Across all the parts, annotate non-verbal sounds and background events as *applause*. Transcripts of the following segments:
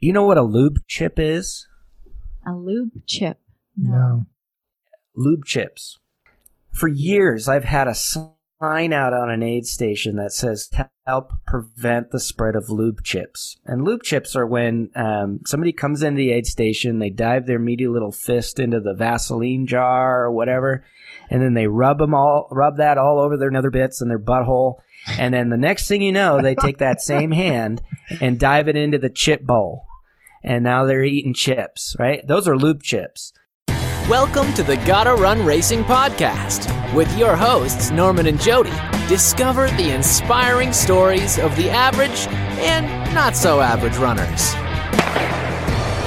You know what a lube chip is? A lube chip. No. Lube chips. For years, I've had a sign out on an aid station that says "To help prevent the spread of lube chips. And lube chips are when um, somebody comes into the aid station, they dive their meaty little fist into the Vaseline jar or whatever, and then they rub them all, rub that all over their nether bits and their butthole. And then the next thing you know, they take that same hand and dive it into the chip bowl. And now they're eating chips, right? Those are lube chips. Welcome to the Gotta Run Racing Podcast with your hosts, Norman and Jody. Discover the inspiring stories of the average and not so average runners.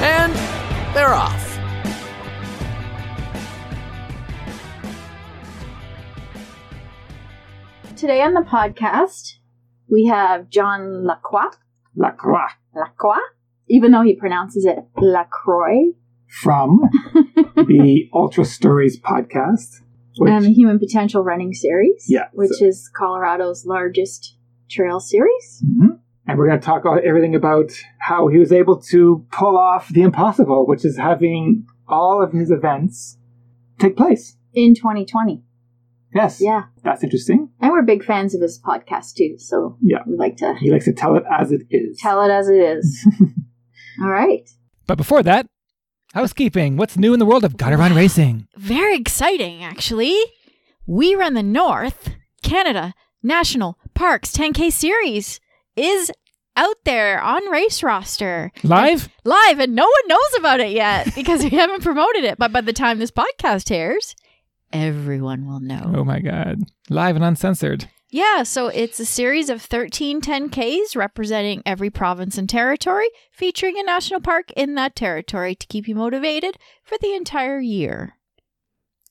And they're off. Today on the podcast, we have John Lacroix. Lacroix Lacroix, even though he pronounces it Lacroix, from *laughs* the Ultra Stories podcast. Which, and the Human Potential Running Series. Yeah, Which so- is Colorado's largest trail series. Mhm. And we're going to talk about everything about how he was able to pull off the impossible, which is having all of his events take place. In 2020. Yes. Yeah. That's interesting. And we're big fans of his podcast too, so Yeah. we like to He likes to tell it as it is. tell it as it is. *laughs* All right. But before that, housekeeping. What's new in the world of Gotta Racing? Very exciting, actually. We Run the North, Canada National Parks 10K Series is out there on race roster. Live? Live, and no one knows about it yet because we *laughs* haven't promoted it. But by the time this podcast airs, everyone will know. Oh my god. Live and uncensored. Yeah, so it's a series of 13 10Ks representing every province and territory, featuring a national park in that territory to keep you motivated for the entire year.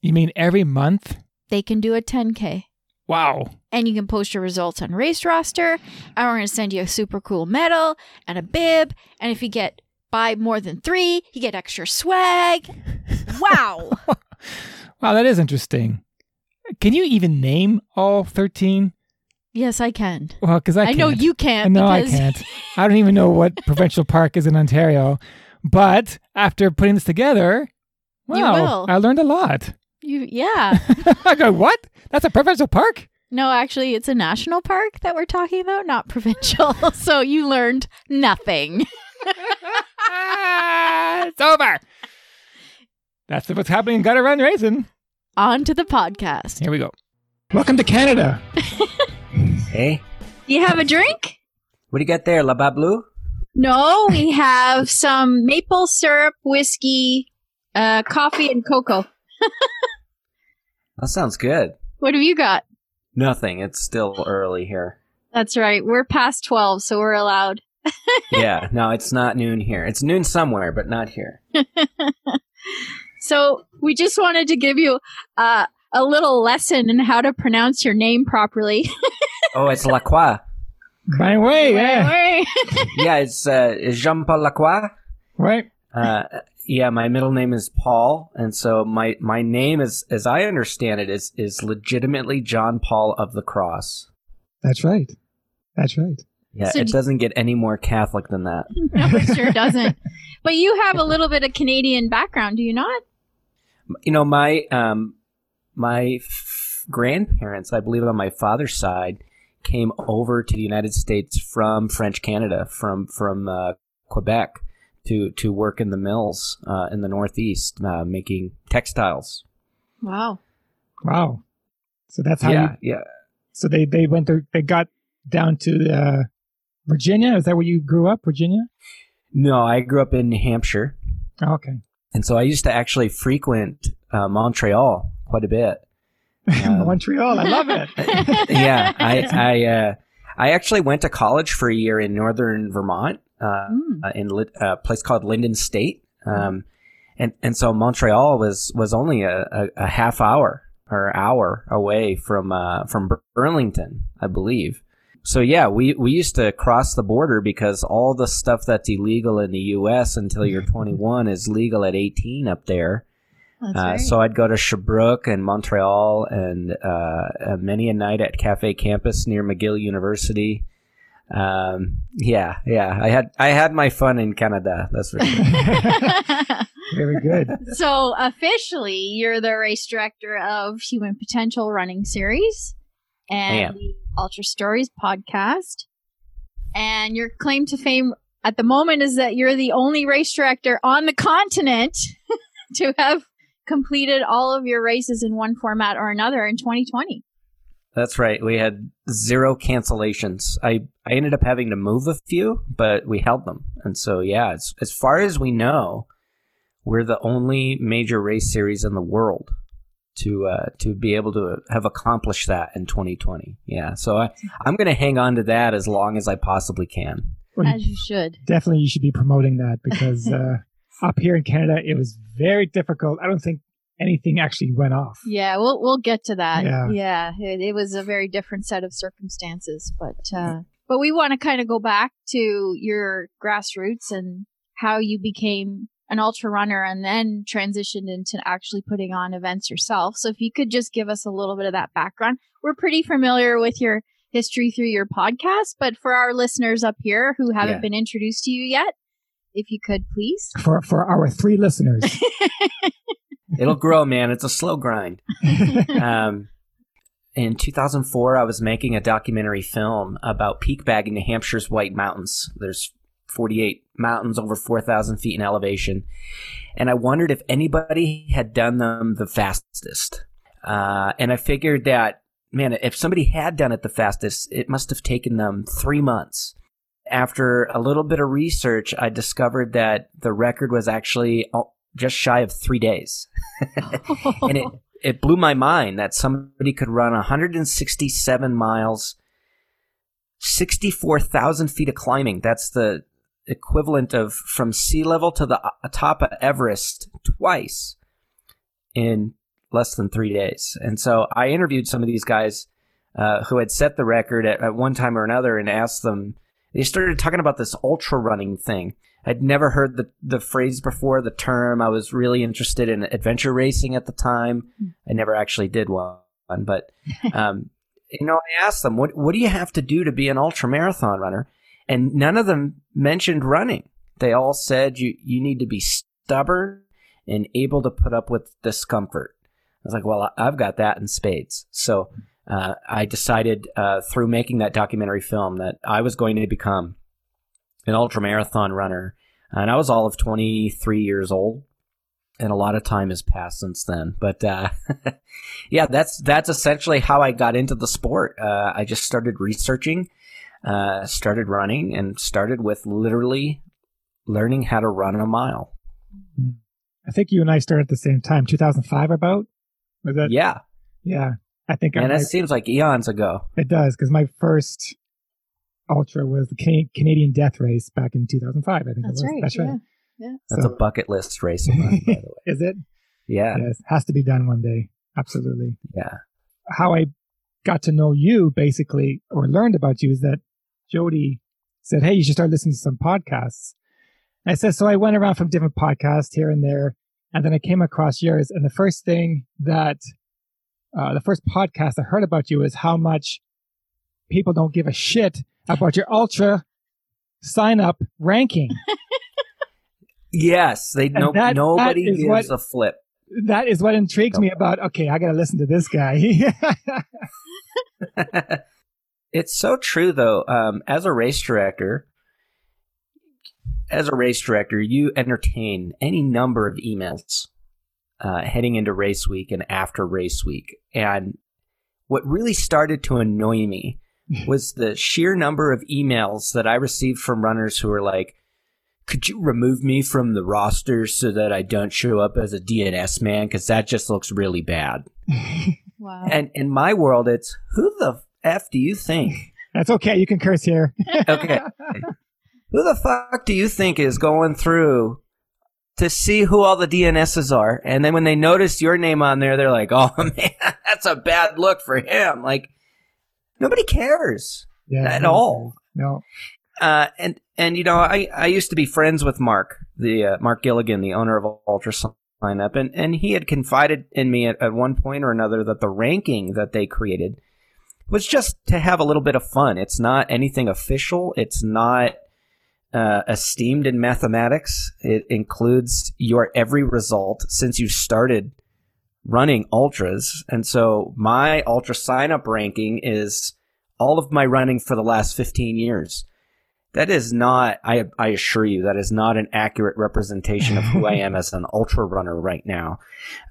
You mean every month? They can do a 10K. Wow. and you can post your results on race roster and we're going to send you a super cool medal and a bib and if you get by more than three you get extra swag *laughs* wow Wow, that is interesting. Can you even name all 13? yes i can Well, because I, i, know you can't No, I can't. *laughs* I don't even know what provincial park is in Ontario. But after putting this together, You wow, will. I learned a lot. you yeah *laughs* I go, what? That's a provincial park? no actually it's a national park that we're talking about not provincial *laughs* so you learned nothing it's over. That's what's happening in Gotta Run Racing. On to the podcast Here we go. Welcome to Canada. *laughs* Hey, Do you have a drink? what do you got there, La Bablu? No, we have some maple syrup, whiskey, uh, coffee, and cocoa. That sounds good. What have you got? Nothing. It's still early here. That's right. We're past 12, so we're allowed. Yeah, no, it's not noon here. It's noon somewhere, but not here. *laughs* So we just wanted to give you uh, a little lesson in how to pronounce your name properly. *laughs* Oh, it's Lacroix. My way, yeah. Right. *laughs* *laughs* Yeah, it's uh, Jean Paul Lacroix. Right. Uh, yeah, my middle name is Paul, and so my my name is, as I understand it, is is legitimately John Paul of the Cross. That's right. That's right. Yeah, So it d- doesn't get any more Catholic than that. no, it sure doesn't. But you have a little bit of Canadian background, do you not? You know, my um, my f- grandparents, I believe, on my father's side, came over to the United States from French Canada, from from uh, Quebec, to to work in the mills uh, in the Northeast, uh, making textiles. Wow. Wow. So that's how yeah, you, yeah. so they, they went there, they got down to uh, Virginia. Is that where you grew up, Virginia? No, I grew up in New Hampshire, Oh, okay. And so I used to actually frequent uh, Montreal quite a bit. *laughs* Um, Montreal. I love it. *laughs* yeah, I I uh, I actually went to college for a year in northern Vermont, uh, Mm. uh, in Li- a place called Lyndon State, um, and and so Montreal was was only a, a, a half hour or hour away from uh, from Burlington, I believe. So yeah, we we used to cross the border because all the stuff that's illegal in the U.S. until you're 21 is legal at 18 up there. That's Uh, right. so I'd go to Sherbrooke and Montreal and uh, uh, many a night at Cafe Campus near McGill University. Um, yeah, yeah. I had I had my fun in Canada. That's for sure. *laughs* Very good. so officially, you're the race director of Human Potential Running Series and am. the Ultra Stories podcast. And your claim to fame at the moment is that you're the only race director on the continent *laughs* to have completed all of your races in one format or another in 2020. That's right. We had zero cancellations. I, I ended up having to move a few, but we held them. And so, yeah, as, as far as we know, we're the only major race series in the world to uh, to be able to have accomplished that in 2020. Yeah, so I, I'm going to hang on to that as long as I possibly can. Well, As you should. definitely you should be promoting that because *laughs* uh, up here in Canada it was very difficult. I don't think anything actually went off. Yeah, we'll we'll get to that. Yeah. it, it was a very different set of circumstances, but uh, but we want to kind of go back to your grassroots and how you became an ultra runner and then transitioned into actually putting on events yourself. So if you could just give us a little bit of that background. We're pretty familiar with your history through your podcast, but for our listeners up here who haven't Yeah. been introduced to you yet, if you could please. For for our three listeners. *laughs* It'll grow, man. It's a slow grind. *laughs* um, in 2004, I was making a documentary film about peak bagging New Hampshire's White Mountains. There's 48 mountains over 4,000 feet in elevation. And I wondered if anybody had done them the fastest. Uh, and I figured that, man, if somebody had done it the fastest, it must have taken them three months. After a little bit of research, I discovered that the record was actually just shy of three days *laughs* and it it blew my mind that somebody could run 167 miles, 64,000 feet of climbing. That's the equivalent of from sea level to the uh, top of Everest twice in less than three days. And so I interviewed some of these guys uh, who had set the record at, at one time or another and asked them. They started talking about this ultra running thing. I'd never heard the, the phrase before, the term. I was really interested in adventure racing at the time. I never actually did one, but um, *laughs* you know, I asked them, "What what do you have to do to be an ultra marathon runner?" And none of them mentioned running. They all said you you need to be stubborn and able to put up with discomfort. I was like, "Well, I've got that in spades." So uh, I decided uh, through making that documentary film that I was going to become an ultra marathon runner. And I was all of 23 years old. And a lot of time has passed since then. But uh, *laughs* yeah, that's that's essentially how I got into the sport. Uh, I just started researching, uh, started running, and started with literally learning how to run a mile. I think you and I started at the same time, 2005 about? Was that? Yeah, Yeah. I think I and might- that seems like eons ago. it does because my first ultra was the Can- Canadian Death Race back in 2005. I think That's it was. right. That's yeah. right. Yeah. That's So- a bucket list race, to run, by the *laughs* way. Is it? Yeah, Yes. Has to be done one day. Absolutely. yeah. how I got to know you basically or learned about you is that Jody said, Hey, you should start listening to some podcasts. I said, so I went around from different podcasts here and there, and then I came across yours. And the first thing that, uh, the first podcast I heard about you is how much people don't give a shit about your ultra sign up ranking. *laughs* Yes, they And no, that- nobody that is gives what- a flip. that is what intrigues me about, okay, I got to listen to this guy. *laughs* *laughs* it's so true though. Um, as a race director as a race director you entertain any number of emails uh, heading into race week and after race week. And what really started to annoy me *laughs* was the sheer number of emails that i received from runners who were like could you remove me from the roster so that i don't show up as a dns man? Because that just looks really bad. *laughs* Wow. and in my world it's who the f do you think That's okay. You can curse here. okay. Who the fuck do you think is going through to see who all the DNSs are? And then when they notice your name on there, they're like, oh *laughs* man, that's a bad look for him. Like, nobody cares Yeah. at all. No. Uh, and, and, you know, I, I used to be friends with Mark, the, uh, Mark Gilligan, the owner of Ultra Sign Up, and, and he had confided in me at, at one point or another that the ranking that they created was just to have a little bit of fun. It's not anything official. It's not uh, esteemed in mathematics. It includes your every result since you started running ultras. And so my ultra sign up ranking is all of my running for the last 15 years. That is not, I, I assure you, that is not an accurate representation of who I am as an ultra runner right now.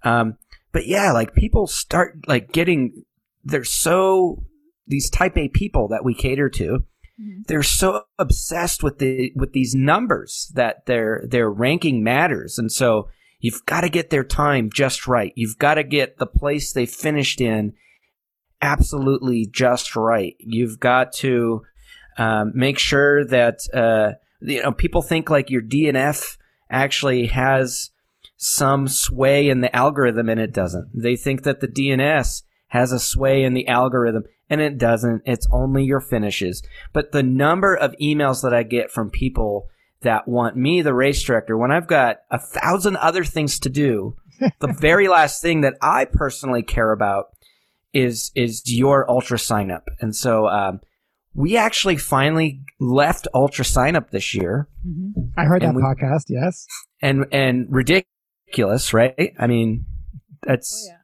Um, but yeah, like people start like getting, they're so, these type A people that we cater to, Mhm. they're so obsessed with the, with these numbers that their, their ranking matters. And so you've got to get their time just right. You've got to get the place they finished in absolutely just right. You've got to um, make sure that uh, you know people think like your DNF actually has some sway in the algorithm, and it doesn't. They think that the DNS has a sway in the algorithm, and it doesn't. It's only your finishes. But the number of emails that I get from people that want me, the race director, when I've got a thousand other things to do, the *laughs* very last thing that I personally care about is is your ultra sign up. And so um, we actually finally left ultra sign up this year, I heard that we- podcast. Yes. and and ridiculous, right? I mean, that's Oh, f-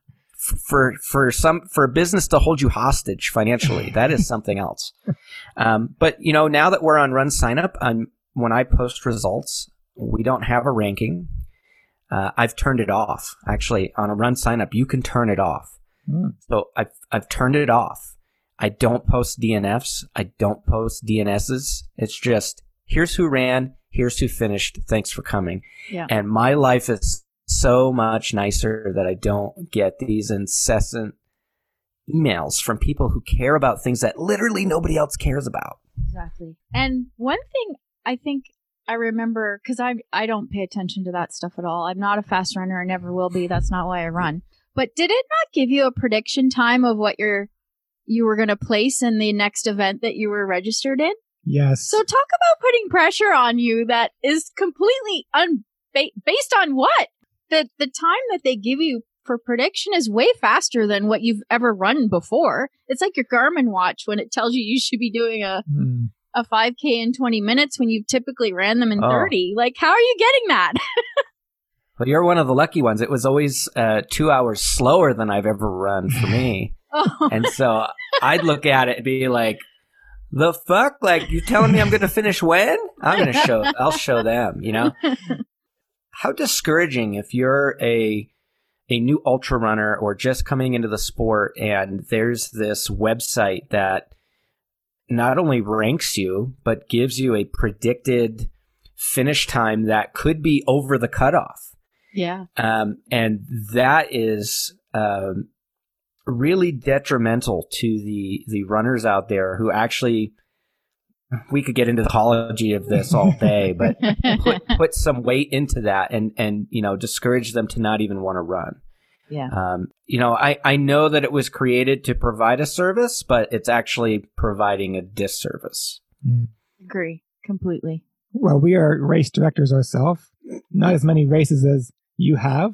for for some for a business to hold you hostage financially. *laughs* that is something else. Um, but you know, now that we're on run sign up, um, when I post results, we don't have a ranking. Uh, I've turned it off. Actually, on a run sign up, you can turn it off. Hmm. So I've I've turned it off. I don't post DNFs. I don't post DNSs. It's just here's who ran, here's who finished. Thanks for coming. Yeah. And my life is so much nicer that I don't get these incessant emails from people who care about things that literally nobody else cares about. Exactly. And one thing I think I remember because I I don't pay attention to that stuff at all. I'm not a fast runner. I never will be. That's not why I run. But did it not give you a prediction time of what your you were going to place in the next event that you were registered in? Yes. So talk about putting pressure on you that is completely un based on what the the time that they give you for prediction is way faster than what you've ever run before. It's like your Garmin watch when it tells you you should be doing a Hmm. a 5k in 20 minutes when you've typically ran them in Oh. 30 like how are you getting that *laughs* Well, you're one of the lucky ones. It was always uh, two hours slower than I've ever run for me. *laughs* oh, and so I'd look at it and be like, the fuck? Like, you telling me I'm going to finish when? I'm going to show, I'll show them, you know? *laughs* How discouraging if you're a, a new ultra runner or just coming into the sport and there's this website that not only ranks you, but gives you a predicted finish time that could be over the cutoff. Yeah. Um, and that is um, really detrimental to the the runners out there who actually we could get into the psychology of this all day *laughs* but put put some weight into that and and you know discourage them to not even want to run yeah um, you know I, I know that it was created to provide a service but it's actually providing a disservice Hmm. agree completely Well, we are race directors ourselves. Not as many races as you have,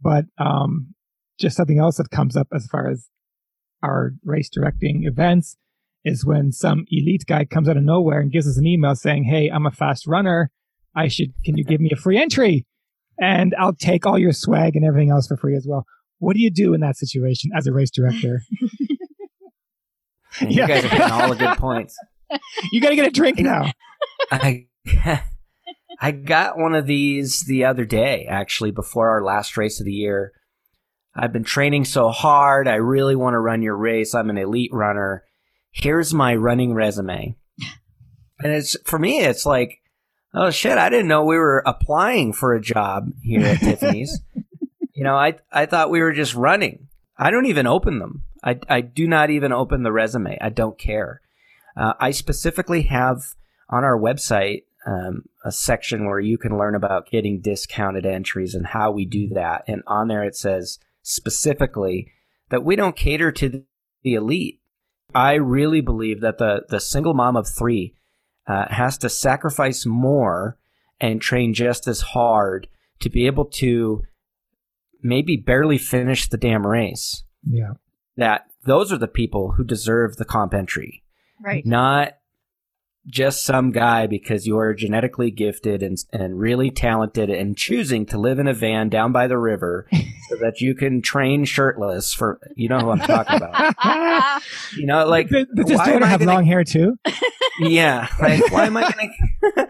but um, just something else that comes up as far as our race directing events is when some elite guy comes out of nowhere and gives us an email saying, "Hey, I'm a fast runner. I should. Can you give me a free entry? And I'll take all your swag and everything else for free as well." What do you do in that situation as a race director? *laughs* And Yeah. you guys are getting all the good points you got to get a drink now. I *laughs* I got one of these the other day, actually, before our last race of the year. I've been training so hard. I really want to run your race. I'm an elite runner. Here's my running resume. And it's for me, it's like, oh shit, I didn't know we were applying for a job here at *laughs* Tiffany's. You know, I I thought we were just running. I don't even open them. I I do not even open the resume. I don't care. Uh, I specifically have on our website um, a section where you can learn about getting discounted entries and how we do that. And on there it says specifically that we don't cater to the elite. I really believe that the the single mom of three uh, has to sacrifice more and train just as hard to be able to maybe barely finish the damn race Yeah. that those are the people who deserve the comp entry, Right. not just some guy because you're genetically gifted and, and really talented and choosing to live in a van down by the river *laughs* so that you can train shirtless for, you know who I'm talking about. *laughs* You know, like, Does does this why am daughter I have gonna- long hair too? *laughs* yeah, like, why am I going to,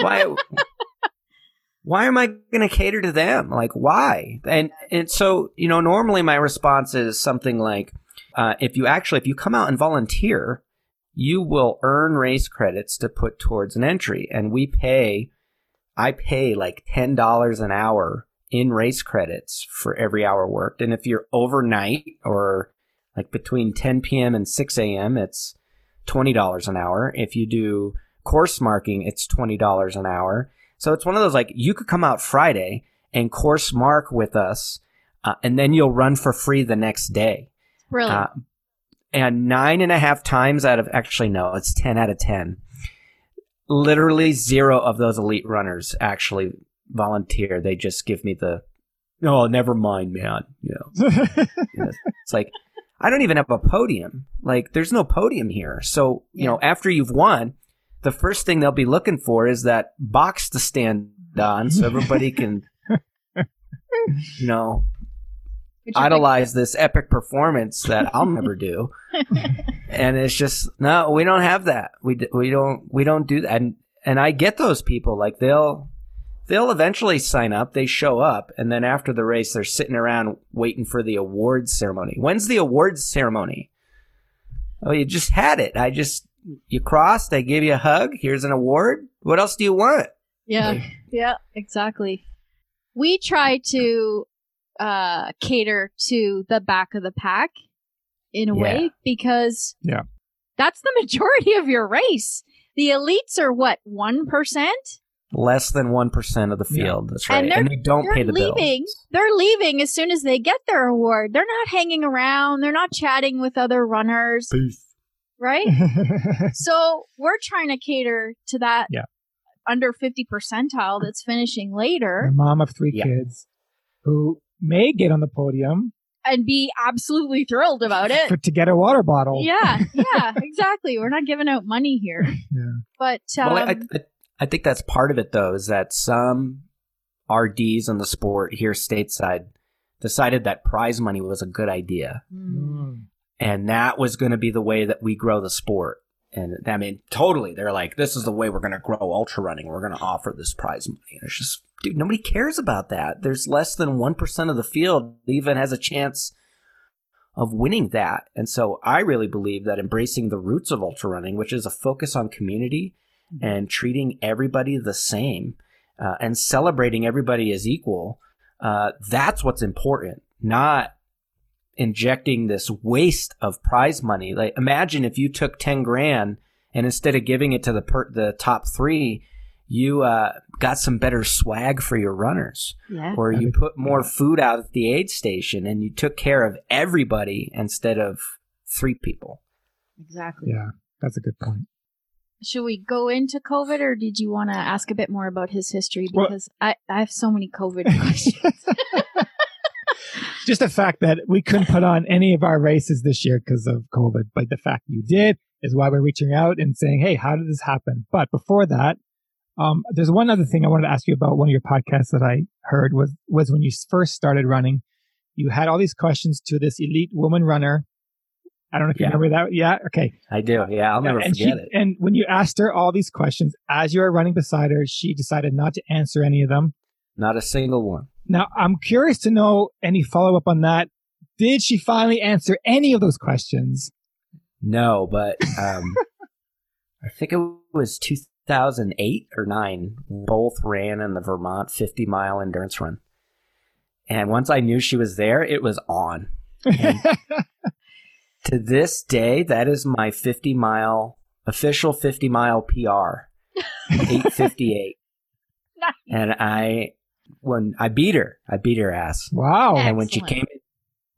why, why am I going to cater to them? Like, why? And, and so, you know, normally my response is something like, uh, if you actually, if you come out and volunteer, you will earn race credits to put towards an entry. And we pay, I pay like $10 an hour in race credits for every hour worked. And if you're overnight or like between 10 p.m. and 6 a.m., it's $20 an hour. If you do course marking, it's $20 an hour. So it's one of those like you could come out Friday and course mark with us, uh, and then you'll run for free the next day. Really? Uh, and nine and a half times out of actually no, it's ten out of ten. Literally zero of those elite runners actually volunteer. They just give me the, oh, never mind, man. You know, *laughs* you know, it's like I don't even have a podium. Like there's no podium here. So you know, after you've won, the first thing they'll be looking for is that box to stand on, so everybody can, *laughs* you know, idolize this epic performance that I'll never do. *laughs* and it's just no, we don't have that. We we don't we don't do that. And and I get those people like they'll they'll eventually sign up, they show up, and then after the race they're sitting around waiting for the awards ceremony. When's the awards ceremony? Oh, you just had it. I just you crossed, I gave you a hug, here's an award. What else do you want? Yeah, yeah, exactly. We try to uh, cater to the back of the pack in a Yeah. way because Yeah. that's the *laughs* majority of your race. The elites are what one percent. Less than 1% of the Yeah. field. That's right. And they're- And they don't They're pay the leaving. bills. They're leaving as soon as they get their award. They're not hanging around. They're not chatting with other runners, right? *laughs* so we're trying to cater to that Yeah. under 50 percentile that's finishing a later mom of three Yeah. kids who may get on the podium and be absolutely thrilled about it. for, to get a water bottle. yeah, *laughs* yeah, exactly. We're not giving out money here. Yeah. But um, well, I, I, I think that's part of it, though, is that some RDs in the sport here stateside decided that prize money was a good idea. Mm. And that was going to be the way that we grow the sport. And I mean, totally. They're like, this is the way we're going to grow ultra running. We're going to offer this prize money. And it's just, dude, nobody cares about that. There's less than 1% of the field that even has a chance of winning that. And so I really believe that embracing the roots of ultra running, which is a focus on community and treating everybody the same uh, and celebrating everybody as equal, uh, that's what's important, not injecting this waste of prize money. Like imagine if you took 10 grand and instead of giving it to the per- the top 3, you uh, got some better swag for your runners yeah, or you put more food out at the aid station and you took care of everybody instead of 3 people. exactly. Yeah, that's a good point. Should we go into COVID, or did you want to ask a bit more about his history? Well- Because I, I have so many COVID *laughs* questions. *laughs* Just the fact that we couldn't put on any of our races this year because of COVID, but the fact you did is why we're reaching out and saying, "Hey, how did this happen?" But before that, um, there's one other thing I wanted to ask you about. One of your podcasts that I heard was was when you first started running, you had all these questions to this elite woman runner. I don't know if you Yeah. remember that. Yeah. Okay. I do. Yeah, I'll never forget she- it. And when you asked her all these questions as you were running beside her, she decided not to answer any of them. Not a single one. Now, I'm curious to know any follow up on that. Did she finally answer any of those questions? No, but um, *laughs* I think it was 2008 or 9. Both ran in the Vermont 50 mile endurance run. And once I knew she was there, it was on. *laughs* To this day, that is my 50 mile, official 50 mile PR. 858. *laughs* Nice. And I, when I beat her, I beat her ass. wow. And when she came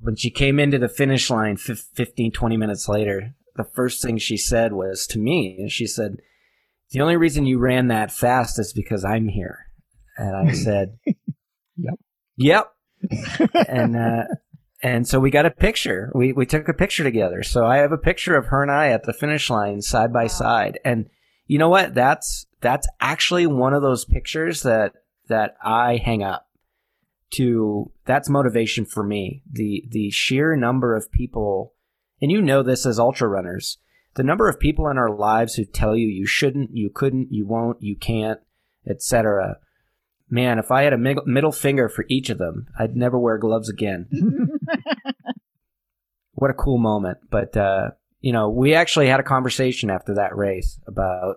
when she came into the finish line fif- 15 20 minutes later, the first thing she said was to me, and she said, "The only reason you ran that fast is because I'm here." And I *laughs* said, Yep. "Yep." *laughs* and uh and so we got a picture. We we took a picture together. So I have a picture of her and I at the finish line side by side. And you know what? That's that's actually one of those pictures that that I hang up to that's motivation for me. The the sheer number of people and you know this as ultra runners, the number of people in our lives who tell you you shouldn't, you couldn't, you won't, you can't, etc. Man, if I had a middle finger for each of them, I'd never wear gloves again. *laughs* what a cool moment. But, uh, you know, we actually had a conversation after that race about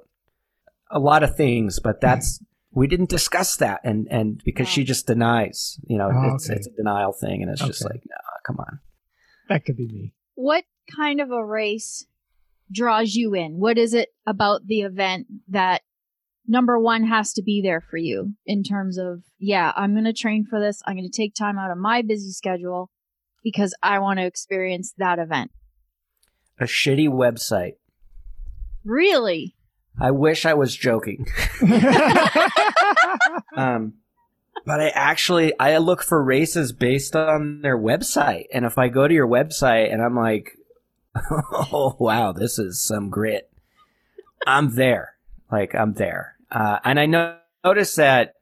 a lot of things, but that's, we didn't discuss that. And, and because she just denies, you know, Oh, it's, okay. it's a denial thing. And it's just like, no, come on. That could be me. what kind of a race draws you in? What is it about the event that number one has to be there for you in terms of, yeah, I'm going to train for this. I'm going to take time out of my busy schedule because I want to experience that event. A shitty website. Really? I wish I was joking. *laughs* um, but I actually I look for races based on their website, and if I go to your website and I'm like, *laughs* oh wow, this is some grit, I'm there. Like I'm there, uh, and I know, notice that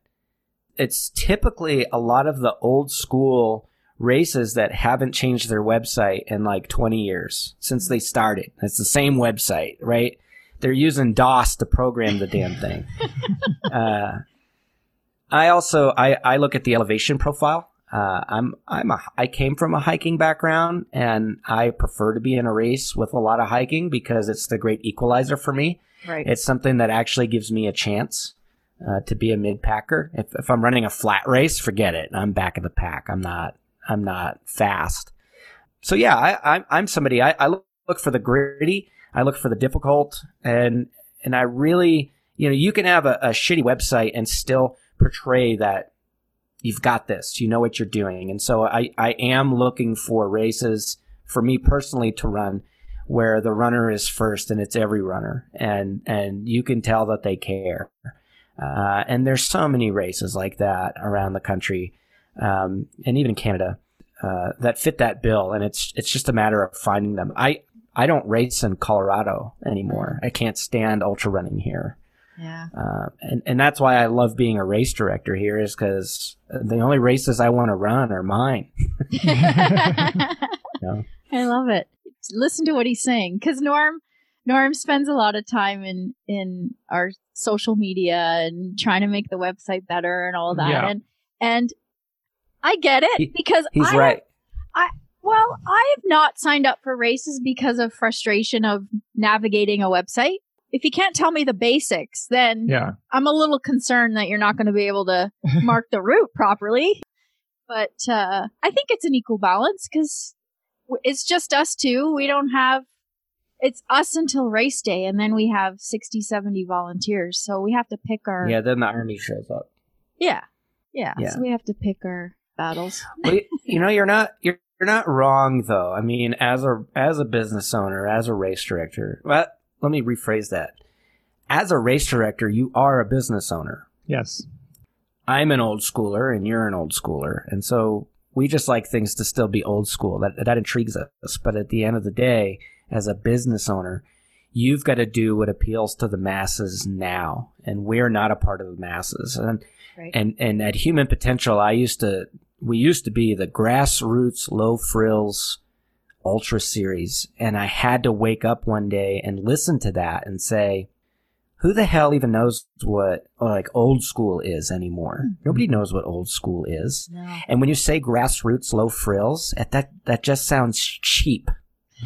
it's typically a lot of the old school races that haven't changed their website in like 20 years since they started. It's the same website, right? They're using DOS to program the damn thing. *laughs* uh, I also I, I look at the elevation profile. Uh, I'm I'm a I came from a hiking background, and I prefer to be in a race with a lot of hiking because it's the great equalizer for me. Right. It's something that actually gives me a chance uh, to be a mid packer. If, if I'm running a flat race, forget it. I'm back of the pack. I'm not. I'm not fast. So yeah, I, I'm I'm somebody. I, I look for the gritty. I look for the difficult, and and I really, you know, you can have a, a shitty website and still portray that you've got this. You know what you're doing, and so I I am looking for races for me personally to run where the runner is first and it's every runner and and you can tell that they care. Uh, and there's so many races like that around the country um, and even Canada uh, that fit that bill. And it's it's just a matter of finding them. I I don't race in Colorado anymore I can't stand ultra running here yeah. uh, and and that's why I love being a race director here is because the only races I want to run are mine *laughs* *laughs* know? I love it. Listen to what he's saying because Norm Norm spends a lot of time in in our social media and trying to make the website better and all that. Yeah. And and I get it He- because he's right. I right well, I have not signed up for races because of frustration of navigating a website. If you can't tell me the basics, then yeah. I'm a little concerned that you're not going to be able to *laughs* mark the route properly. But uh, I think it's an equal balance because it's just us two. We don't have, it's us until race day, and then we have 60, 70 volunteers. So we have to pick our, yeah then the army shows up yeah, yeah. Yeah. So we have to pick our battles. well, you- you know, you're not you're you're not wrong though. I mean, as a as a business owner, as a race director. Well, let me rephrase that. As a race director, you are a business owner. Yes. I'm an old schooler, and you're an old schooler, and so we just like things to still be old school. That that intrigues us. But at the end of the day, as a business owner, you've got to do what appeals to the masses now, and we're not a part of the masses. And Right. and and at Human Potential, I used to we used to be the grassroots low frills ultra series, and I had to wake up one day and listen to that and say, who the hell even knows what like old school is anymore? Hmm. Nobody knows what old school is. No. And when you say grassroots low frills, that, that just sounds cheap. *laughs*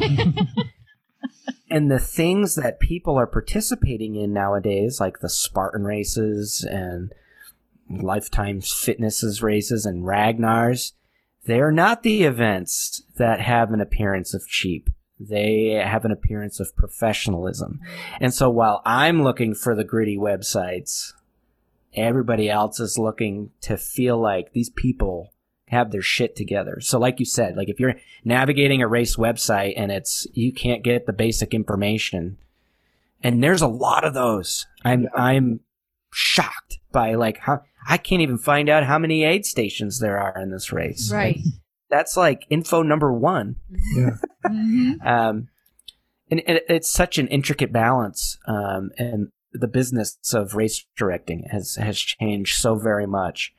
and the things that people are participating in nowadays, like the Spartan races and Lifetime Fitnesses races and Ragnars, they are not the events that have an appearance of cheap. They have an appearance of professionalism. And so while I'm looking for the gritty websites, everybody else is looking to feel like these people have their shit together. So like you said, like if you're navigating a race website and it's you can't get the basic information and there's a lot of those. I'm I'm shocked by like how I can't even find out how many aid stations there are in this race. Right. that's like info number one. Yeah. *laughs* Mhm. Um, and it, it's such an intricate balance. Um, and the business of race directing has has changed so very much,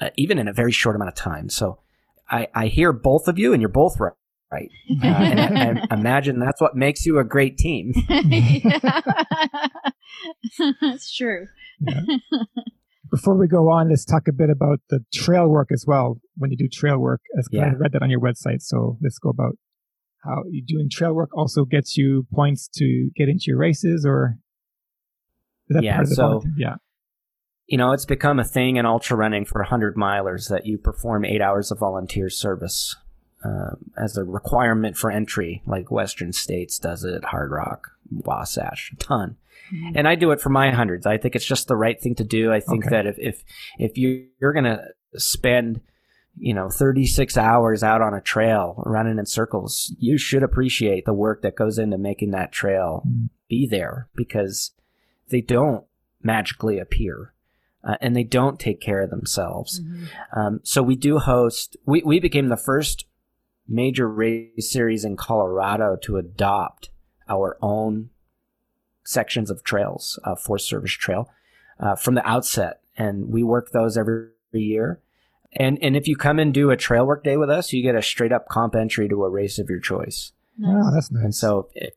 uh, even in a very short amount of time. So, I, I hear both of you, and you're both right. Right, uh, and, and *laughs* imagine that's what makes you a great team. *laughs* That's true. Before we go on, let's talk a bit about the trail work as well. When you do trail work, as I Yeah. read that on your website. So let's go about how you doing trail work also gets you points to get into your races, or is that Yeah, part of the so- volunteer? yeah, you know, it's become a thing in ultra running for 100 milers that you perform eight hours of volunteer service um, as a requirement for entry, like Western States does it, Hard Rock, Wasatch, a ton. And I do it for my hundreds. I think it's just the right thing to do. I think Okay. that if if if you, you're gonna spend you know 36 hours out on a trail running in circles, you should appreciate the work that goes into making that trail Mm. be there because they don't magically appear uh, and they don't take care of themselves. Um, so we do host. We we became the first major race series in Colorado to adopt our own sections of trails, uh, Forest Service Trail, uh, from the outset, and we work those every year. And and if you come and do a trail work day with us, you get a straight up comp entry to a race of your choice. oh, that's nice. And so if,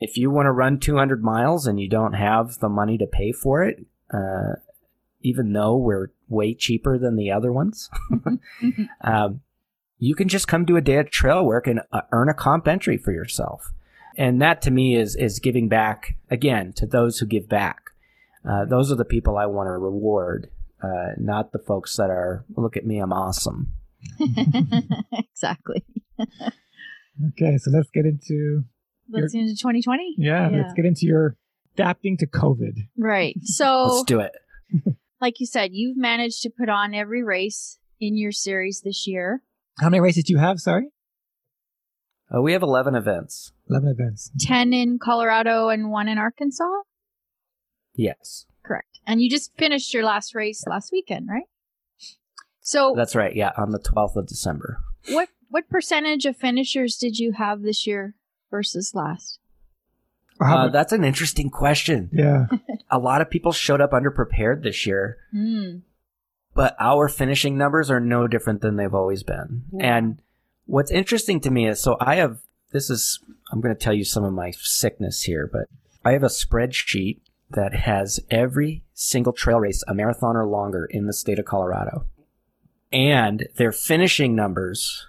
if you want to run 200 miles and you don't have the money to pay for it, uh, even though we're way cheaper than the other ones, *laughs* *laughs* um, you can just come do a day of trail work and uh, earn a comp entry for yourself. And that to me is, is giving back again to those who give back. Uh, those are the people I want to reward, uh, not the folks that are, look at me, I'm awesome. *laughs* exactly. okay, so let's get into Let's get into 2020. yeah, let's get into your adapting to COVID. Right. So, Let's do it. *laughs* like you said, you've managed to put on every race in your series this year. How many races do you have? Sorry, Uh, we have 11 events. Eleven events. 10 in Colorado and one in Arkansas. Yes. Correct. And you just finished your last race last weekend, right? So, That's right. Yeah, on the 12th of December. what what percentage of finishers did you have this year versus last? Uh, that's an interesting question. yeah, *laughs* A lot of people showed up underprepared this year, Hmm. but our finishing numbers are no different than they've always been. Yeah. And what's interesting to me is so I have this is I'm going to tell you some of my sickness here, but I have a spreadsheet that has every single trail race, a marathon or longer, in the state of Colorado, and their finishing numbers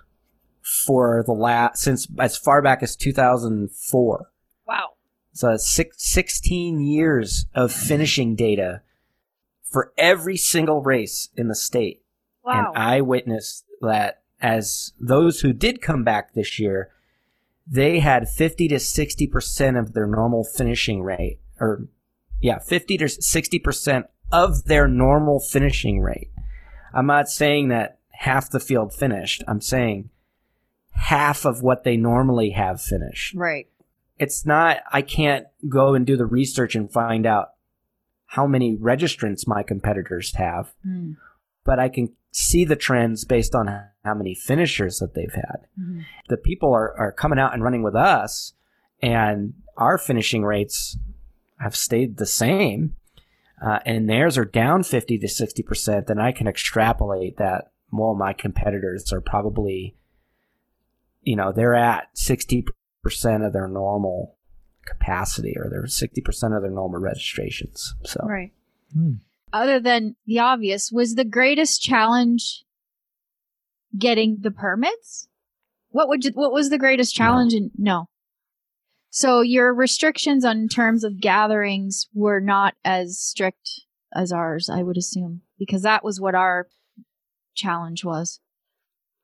for the last since as far back as 2004. Wow. So six, 16 years of finishing data for every single race in the state. Wow. And I witnessed that as those who did come back this year, they had 50 to 60% of their normal finishing rate, or yeah, 50 to 60% of their normal finishing rate. I'm not saying that half the field finished. I'm saying half of what they normally have finished right. it's not i can't go and do the research and find out how many registrants my competitors have Hmm. but i can see the trends based on how many finishers that they've had Mhm. the people are, are coming out and running with us and our finishing rates have stayed the same uh, and theirs are down 50 to 60 percent then i can extrapolate that well my competitors are probably you know they're at 60 percent of their normal capacity or they're 60 percent of their normal registrations so Right. Hmm. Other than the obvious, was the greatest challenge getting the permits? What would you, what was the greatest challenge? In, no. So your restrictions on terms of gatherings were not as strict as ours, I would assume, because that was what our challenge was.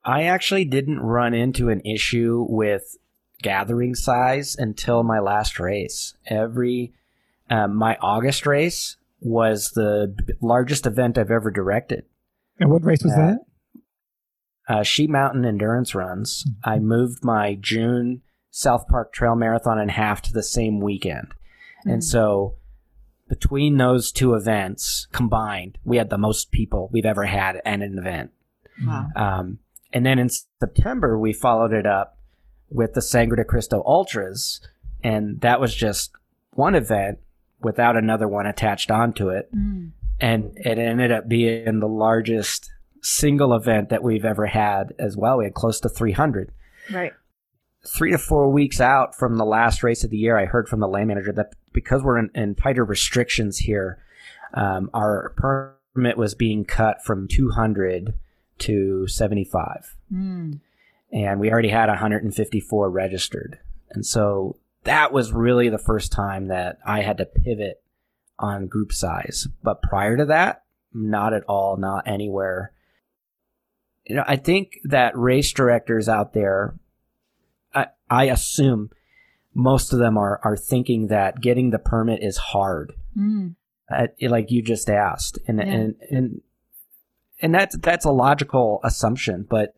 I actually didn't run into an issue with gathering size until my last race. Every um, my August race was the largest event I've ever directed. and what race was Uh, that? Uh, Sheep Mountain endurance runs. I moved my June South Park Trail Marathon in half to the same weekend, and so between those two events combined, we had the most people we've ever had at an event. Wow. Um, And then in September, we followed it up with the Sangre de Cristo Ultras, and that was just one event without another one attached onto it. Mm. And it ended up being the largest single event that we've ever had as well. We had close to 300. Right. Three to four weeks out from the last race of the year, I heard from the land manager that because we're in, in tighter restrictions here, um, our permit was being cut from 200 to 75 Mm. and we already had 154 registered. And so that was really the first time that I had to pivot on group size. But prior to that, not at all, not anywhere. You know, I think that race directors out there, I, I assume most of them are, are thinking that getting the permit is hard Mm. uh, like you just asked, and Yeah. and and and that's that's a logical assumption, but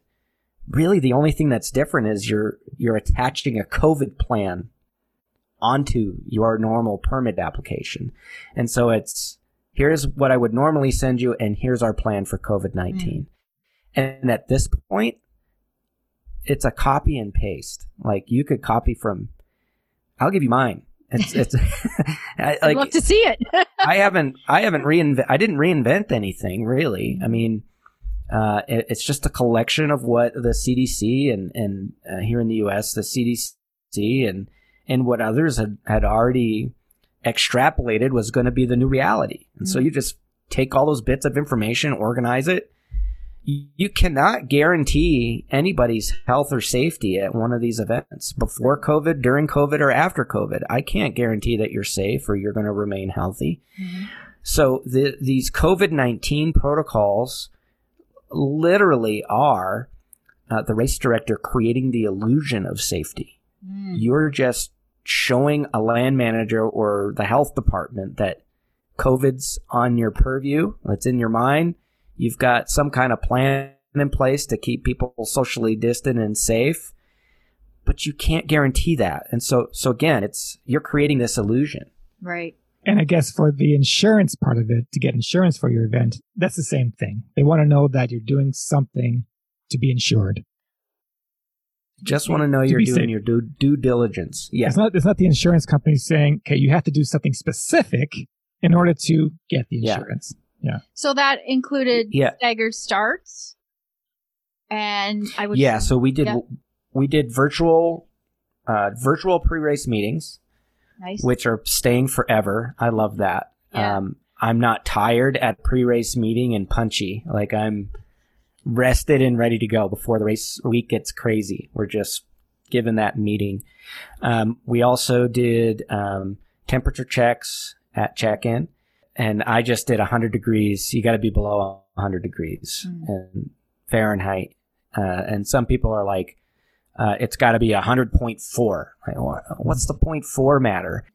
really the only thing that's different is you're you're attaching a COVID plan onto your normal permit application, and so it's here's what I would normally send you, and here's our plan for COVID nineteen, and at this point, it's a copy and paste. Like you could copy from, I'll give you mine. It's it's *laughs* I- I'd like love to see it. *laughs* I haven't I haven't reinvent I didn't reinvent anything really. I mean, uh, it, it's just a collection of what the CDC and and uh, here in the U.S. the CDC and and what others had had already extrapolated was going to be the new reality. And so Mm. you just take all those bits of information, organize it. You cannot guarantee anybody's health or safety at one of these events before COVID, during COVID, or after COVID. I can't guarantee that you're safe or you're going to remain healthy. So the, these COVID 19 protocols literally are uh, the race director creating the illusion of safety. Mm. You're just showing a land manager or the health department that COVID's on your purview, it's in your mind. You've got some kind of plan in place to keep people socially distant and safe, but you can't guarantee that. And so, so again, it's you're creating this illusion. Right. And I guess for the insurance part of it, to get insurance for your event, that's the same thing. They want to know that you're doing something to be insured. Just want to know To you're doing safe. your due, due diligence. Yeah. It's not it's not the insurance company saying, okay, you have to do something specific in order to get the insurance. Yeah. insurance. So that included Yeah. staggered starts, and I would yeah. So we did Yeah. we did virtual uh, virtual pre-race meetings, nice. which are staying forever. I love that. Yeah. Um, I'm not tired at pre-race meeting and punchy. Like I'm rested and ready to go before the race week gets crazy. We're just given that meeting. Um, we also did um, temperature checks at check-in, and I just did 100 degrees. You got to be below 100 degrees Mm. and Fahrenheit. Uh, and some people are like, uh, it's got to be 100.4. Like, what's the point four matter?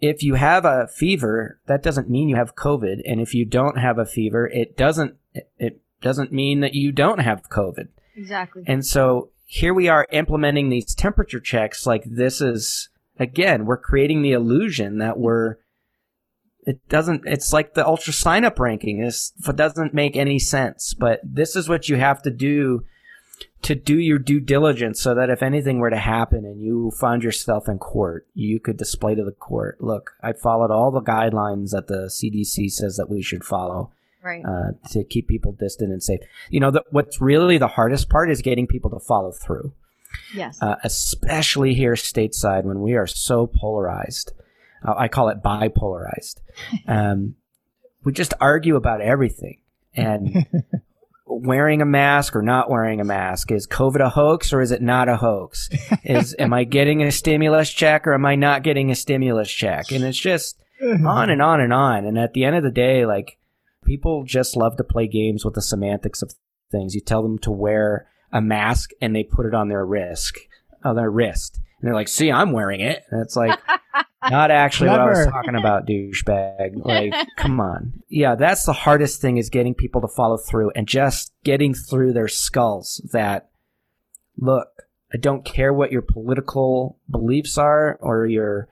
If you have a fever, that doesn't mean you have COVID, and if you don't have a fever, it doesn't it, it doesn't mean that you don't have COVID. exactly. And so here we are implementing these temperature checks like this is again, we're creating the illusion that we're it doesn't it's like the UltraSignup ranking. This it doesn't make any sense, but this is what you have to do to do your due diligence so that if anything were to happen and you found yourself in court, you could display to the court, look, I followed all the guidelines that the CDC says that we should follow right. uh, to keep people distant and safe. You know, the, what's really the hardest part is getting people to follow through, yes. uh, especially here stateside when we are so polarized. Uh, I call it bipolarized. *laughs* Um, we just argue about everything. And *laughs* wearing a mask or not wearing a mask is COVID a hoax or is it not a hoax? Is am I getting a stimulus check or am I not getting a stimulus check? And it's just *laughs* on and on and on. And at the end of the day, like people just love to play games with the semantics of things. You tell them to wear a mask and they put it on their wrist, on their wrist. And they're like, see, I'm wearing it. And it's like, *laughs* not actually what I was talking about, douchebag. *laughs* Like, come on. Yeah, that's the hardest thing is getting people to follow through and just getting through their skulls that, look, I don't care what your political beliefs are or your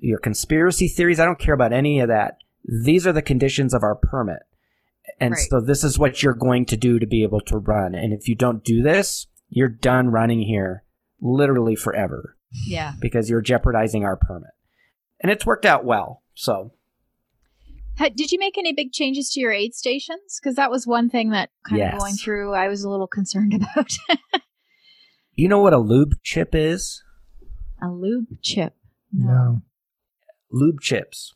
your conspiracy theories. I don't care about any of that. These are the conditions of our permit. And Right. so this is what you're going to do to be able to run. And if you don't do this, you're done running here literally forever Yeah. because you're jeopardizing our permit. And it's worked out well. So Did you make any big changes to your aid stations? Because that was one thing that kind Yes. of going through, I was a little concerned *laughs* about. you know what a lube chip is? a lube chip. No. lube chips.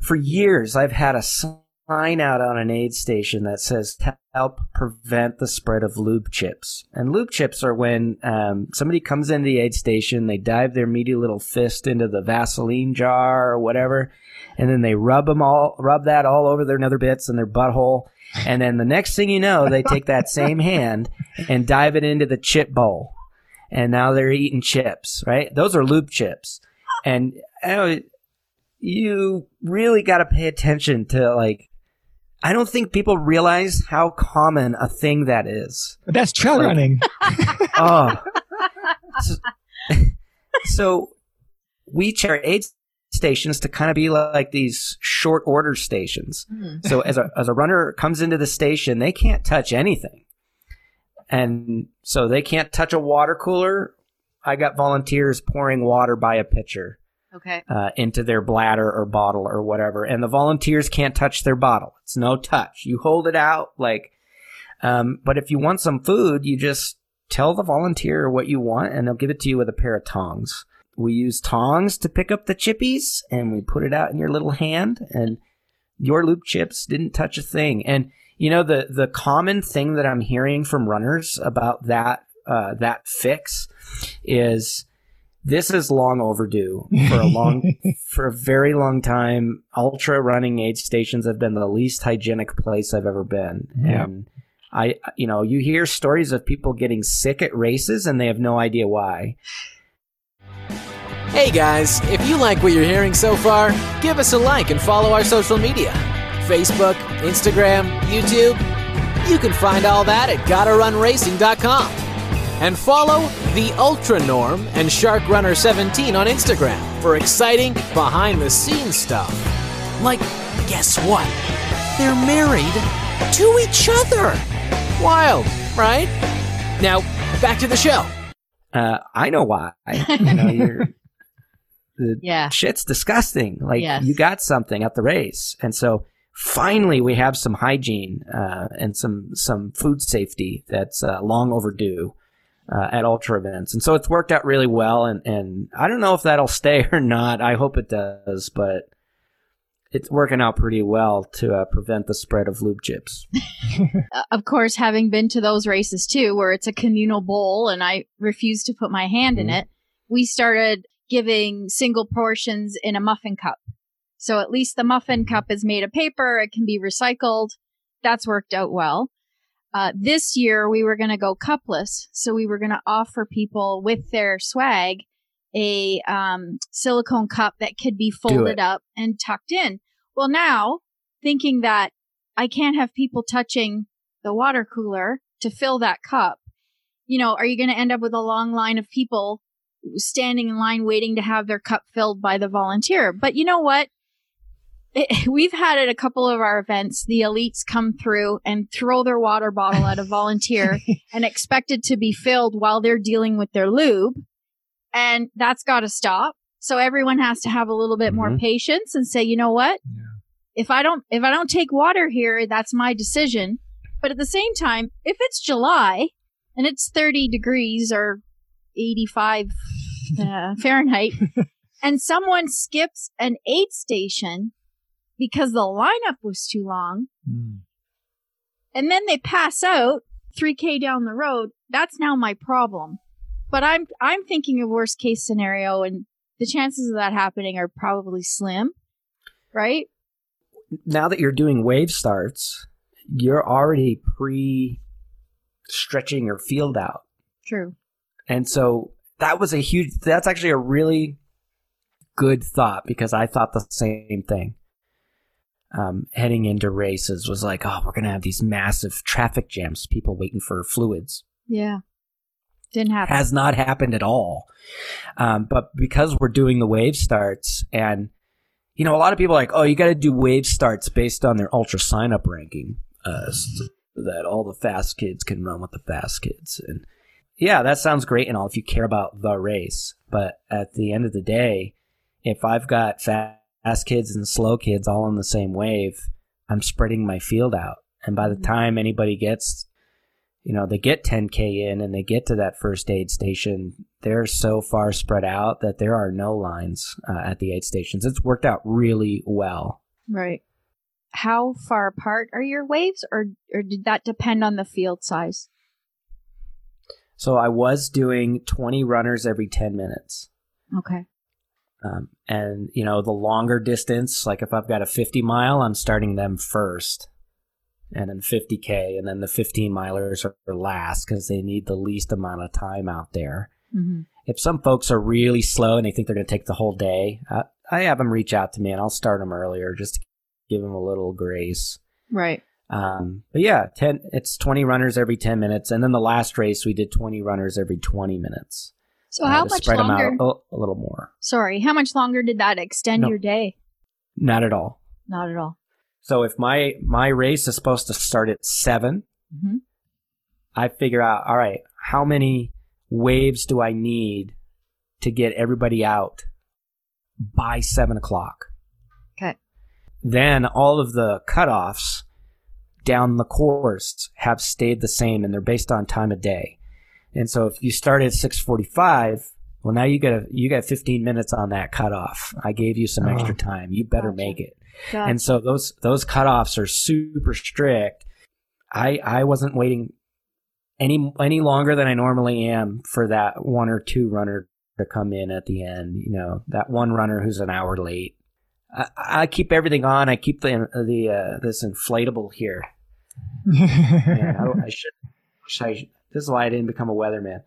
For years, I've had a sign out on an aid station that says "To help prevent the spread of lube chips. And lube chips are when um, somebody comes into the aid station, they dive their meaty little fist into the Vaseline jar or whatever, and then they rub them all, rub that all over their nether bits and their butthole. And then the next thing you know, they take that same *laughs* hand and dive it into the chip bowl. And now they're eating chips, right? Those are lube chips. And I know you really got to pay attention to like I don't think people realize how common a thing that is. That's trail Like- running. *laughs* Oh. so, *laughs* so we chair aid stations to kind of be like these short order stations. Mm-hmm. So as a as a runner comes into the station, they can't touch anything. And so they can't touch a water cooler. I got volunteers pouring water by a pitcher Okay. uh, into their bladder or bottle or whatever, and the volunteers can't touch their bottle. It's no touch. You hold it out like, um, but if you want some food, you just tell the volunteer what you want, and they'll give it to you with a pair of tongs. We use tongs to pick up the chippies, and we put it out in your little hand, and your lube chips didn't touch a thing. And you know the the common thing that I'm hearing from runners about that uh, that fix is this is long overdue for a long *laughs* for a very long time ultra running aid stations have been the least hygienic place i've ever been Yeah. and i you know you hear stories of people getting sick at races and they have no idea why Hey guys, if you like what you're hearing so far, give us a like and follow our social media Facebook, Instagram, YouTube. You can find all that at gottarunracing.com. And follow the Ultra Norm and Shark Runner 17 on Instagram for exciting behind the scenes stuff. Like, guess what? They're married to each other. Wild, right? Now, back to the show. uh, i know why *laughs* you know you're the Yeah. shit's disgusting like Yes. you got something at the race and so finally we have some hygiene uh, and some some food safety that's uh, long overdue uh, at ultra events and so it's worked out really well and and i don't know if that'll stay *laughs* or not i hope it does but it's working out pretty well to uh, prevent the spread of lube chips *laughs* Uh, of course, having been to those races too, where it's a communal bowl and I refuse to put my hand in Mhm. it, we started giving single portions in a muffin cup. So at least the muffin cup is made of paper, it can be recycled. That's worked out well. Uh, this year we were going to go cupless. So we were going to offer people with their swag a um, silicone cup that could be folded up and tucked in. Well, now thinking that I can't have people touching the water cooler to fill that cup. You know, are you going to end up with a long line of people standing in line waiting to have their cup filled by the volunteer? But you know what? It, *laughs* we've had at a couple of our events, the elites come through and throw their water bottle at a *laughs* volunteer *laughs* and expect it to be filled while they're dealing with their lube. And that's got to stop. So everyone has to have a little bit more Mhm. patience and say, you know what? If I don't, if I don't take water here, that's my decision. But at the same time, if it's July and it's 30 degrees or 85 uh, Fahrenheit and someone skips an aid station because the lineup was too long hmm. and then they pass out 3k down the road, that's now my problem. But I'm I'm thinking of worst case scenario and the chances of that happening are probably slim, right? now that you're doing wave starts you're already pre stretching your field out True. And so that was a huge, that's actually a really good thought because I thought the same thing. Um, heading into races was like, oh, we're going to have these massive traffic jams, people waiting for fluids. Yeah. Didn't happen. Has not happened at all. Um, but because we're doing the wave starts and, you know, a lot of people are like, oh, you got to do wave starts based on their UltraSignup ranking. uh, so that all the fast kids can run with the fast kids. And yeah, that sounds great and all if you care about the race. But at the end of the day, if I've got fast kids and slow kids all on the same wave, I'm spreading my field out. And by the time anybody gets, you know, they get 10K in and they get to that first aid station, they're so far spread out that there are no lines uh, at the aid stations. It's worked out really well. Right. How far apart are your waves, or or did that depend on the field size? So I was doing 20 runners every 10 minutes. Okay. Um, and, you know, the longer distance, like if I've got a 50 mile, I'm starting them first. And then 50K, and then the 15 milers are last because they need the least amount of time out there. Mm-hmm. If some folks are really slow and they think they're going to take the whole day, I, I have them reach out to me and I'll start them earlier just to give them a little grace. Right. Um, but yeah, 10, it's 20 runners every 10 minutes. And then the last race, we did 20 runners every 20 minutes. So how much longer? a, a little more. Sorry, how much longer did that extend No. your day? Not at all. Not at all. So if my my race is supposed to start at 7 Mm-hmm. I figure out, all right, how many waves do I need to get everybody out by seven o'clock? Okay. Then all of the cutoffs down the course have stayed the same and they're based on time of day. And so if you start at 645, well, now you got you got 15 minutes on that cutoff. I gave you some Oh. extra time. You better Gotcha. make it. Gotcha. And so those those cutoffs are super strict. I I wasn't waiting any any longer than I normally am for that one or two runner to come in at the end. You know, that one runner who's an hour late. I, I keep everything on. I keep the the uh, this inflatable here. *laughs* Man, I, I should. I, this is why I didn't become a weatherman.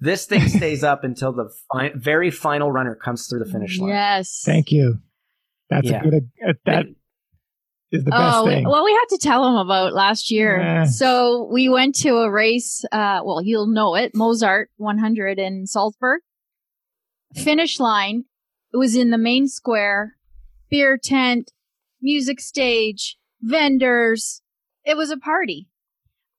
This thing stays up until the fi- very final runner comes through the finish line. Yes. Thank you. That's Yeah. a good. Uh, that is the best oh, thing. well, we had to tell him about last year. Yeah. So we went to a race. Uh, well, you'll know it, Mozart 100 in Salzburg. Finish line. It was in the main square, beer tent, music stage, vendors. It was a party.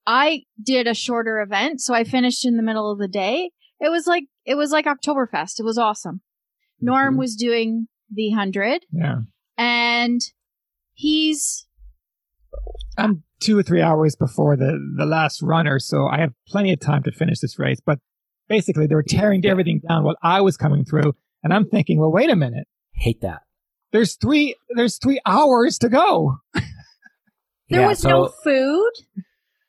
I did a shorter event, so I finished in the middle of the day. It was like it was like Oktoberfest. It was awesome. Norm Mhm. was doing the hundred, yeah, and he's I'm two or three hours before the the last runner, so I have plenty of time to finish this race. But basically, they were tearing everything down while I was coming through, and I'm thinking, well, wait a minute. Hate that. There's three. There's three hours to go. There Yeah, was so- no food.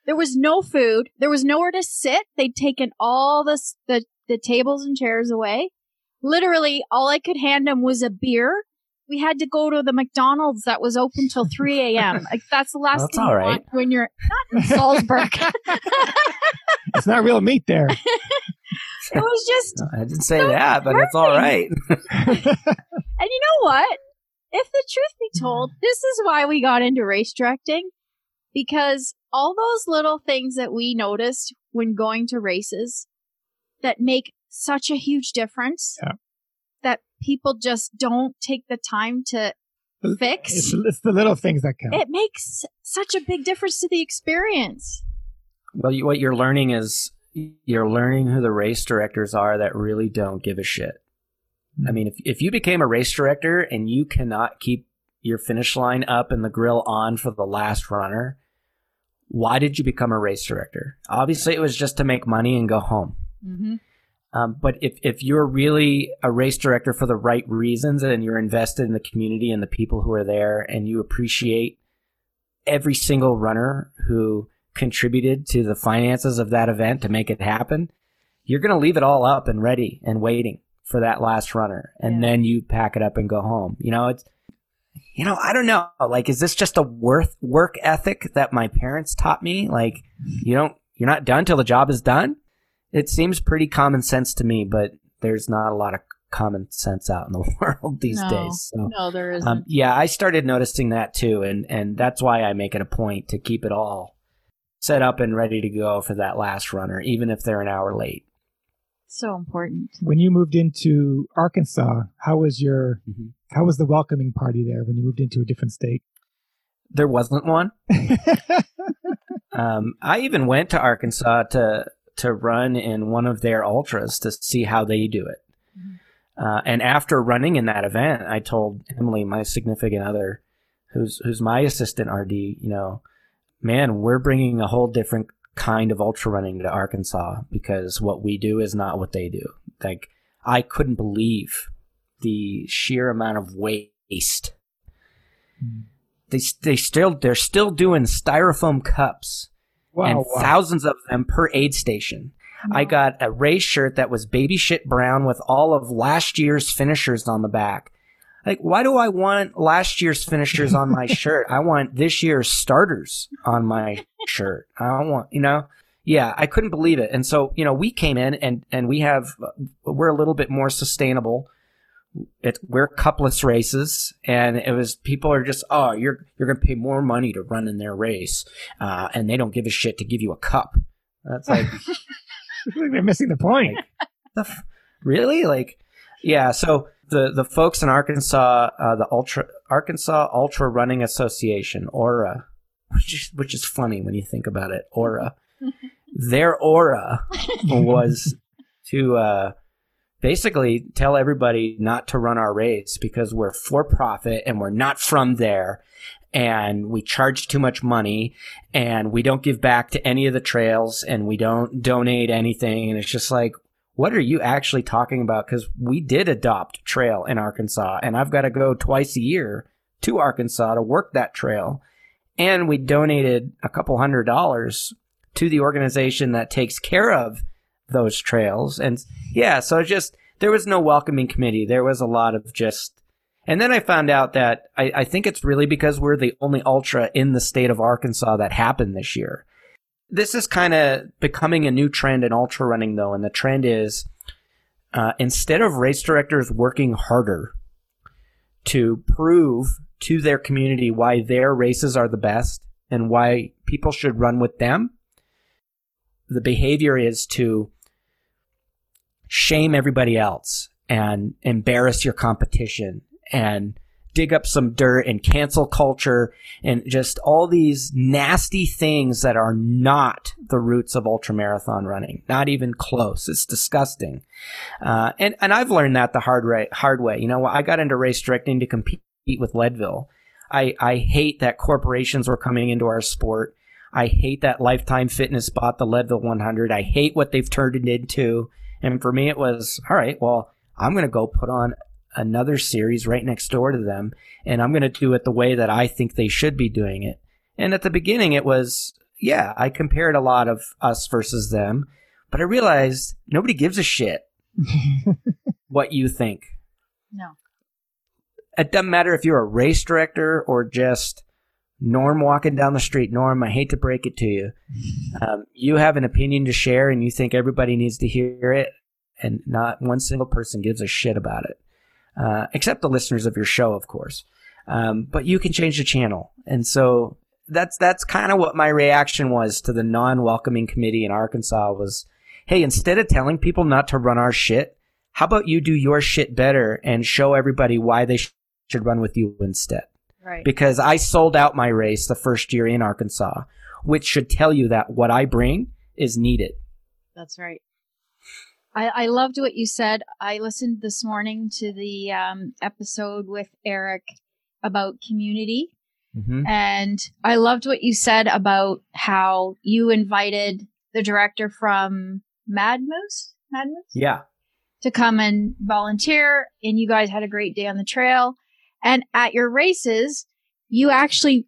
There was no food. There was nowhere to sit. They'd taken all the, the the tables and chairs away. Literally, all I could hand them was a beer. We had to go to the McDonald's that was open till *laughs* 3 a.m. Like that's the last That's thing you right. want when you're *laughs* not in Salzburg. *laughs* It's not real meat there. it was just, I didn't say that, but it's all right. and you know what? If the truth be told, this is why we got into race directing because all those little things that we noticed when going to races that make such a huge difference Yeah. that people just don't take the time to fix. It's, it's the little things that count. It makes such a big difference to the experience. Well, you, what you're learning is you're learning who the race directors are that really don't give a shit. I mean, if if you became a race director and you cannot keep your finish line up and the grill on for the last runner, why did you become a race director? Obviously, it was just to make money and go home. Mm-hmm. Um, but if, if you're really a race director for the right reasons and you're invested in the community and the people who are there and you appreciate every single runner who contributed to the finances of that event to make it happen, you're going to leave it all up and ready and waiting for that last runner. And Yeah. then you pack it up and go home. You know, it's, you know, I don't know. Like, is this just a worth work ethic that my parents taught me? Like, you don't, you're not done till the job is done. It seems pretty common sense to me, but there's not a lot of common sense out in the *laughs* world these No. days. So, No, there isn't. um, yeah, I started noticing that too, and and that's why I make it a point to keep it all set up and ready to go for that last runner, even if they're an hour late. So important. when you moved into Arkansas, how was your Mhm. how was the welcoming party there when you moved into a different state? there wasn't one. *laughs* Um, I even went to Arkansas to to run in one of their ultras to see how they do it. Uh, and after running in that event, I told Emily, my significant other, who's who's my assistant RD, you know, man, we're bringing a whole different kind of ultra running to Arkansas because what we do is not what they do. Like I couldn't believe the sheer amount of waste. Hmm. They they still they're still doing styrofoam cups Wow. and wow. thousands of them per aid station. I got a race shirt that was baby shit brown with all of last year's finishers on the back. Like, why do I want last year's finishers on my *laughs* shirt? I want this year's starters on my shirt. I don't want, you know, yeah, I couldn't believe it. And so, you know, we came in and, and we have, we're a little bit more sustainable. It, we're cupless races and it was people are just oh you're you're gonna pay more money to run in their race uh, and they don't give a shit to give you a cup that's like *laughs* They're missing the point. the f- really like yeah so the the folks in arkansas uh, the ultra arkansas ultra running association aura which is, which is funny when you think about it aura. *laughs* Their aura was to uh, basically tell everybody not to run our race because we're for profit and we're not from there and we charge too much money and we don't give back to any of the trails and we don't donate anything. And it's just like what are you actually talking about? Because we did adopt trail in arkansas and i've got to go twice a year to arkansas to work that trail. And we donated a couple hundred dollars to the organization that takes care of those trails. And yeah so just there was no welcoming committee. There was a lot of just and then I found out that I, I think it's really because we're the only ultra in the state of Arkansas that happened this year. This is kind of becoming a new trend in ultra running, though, and the trend is uh, instead of race directors working harder to prove to their community why their races are the best and why people should run with them, the behavior is to shame everybody else and embarrass your competition and dig up some dirt and cancel culture and just all these nasty things that are not the roots of ultramarathon running. Not even close. It's disgusting. Uh, and, and I've learned that the hard way, hard way. You know, I got into race directing to compete with Leadville. I, I hate that corporations were coming into our sport. I hate that Lifetime Fitness bought the Leadville 100. I hate what they've turned it into. And for me, it was, all right, well, I'm going to go put on another series right next door to them and I'm going to do it the way that I think they should be doing it. And at the beginning it was, yeah, I compared a lot of us versus them, but I realized nobody gives a shit *laughs* what you think. No. It doesn't matter if you're a race director or just Norm walking down the street. Norm, I hate to break it to you. *laughs* Um, you have an opinion to share and you think everybody needs to hear it, and not one single person gives a shit about it uh, except the listeners of your show, of course. Um, but you can change the channel, and so that's that's kind of what my reaction was to the non-welcoming committee in Arkansas was, hey, instead of telling people not to run our shit, how about you do your shit better and show everybody why they sh- should run with you instead? Right. Because I sold out my race the first year in Arkansas, which should tell you that what I bring is needed. That's right. I, I loved what you said. I listened this morning to the um, episode with Eric about community. Mm-hmm. And I loved what you said about how you invited the director from Mad Moose, Mad Moose, Yeah. to come and volunteer. And you guys had a great day on the trail. And at your races, you actually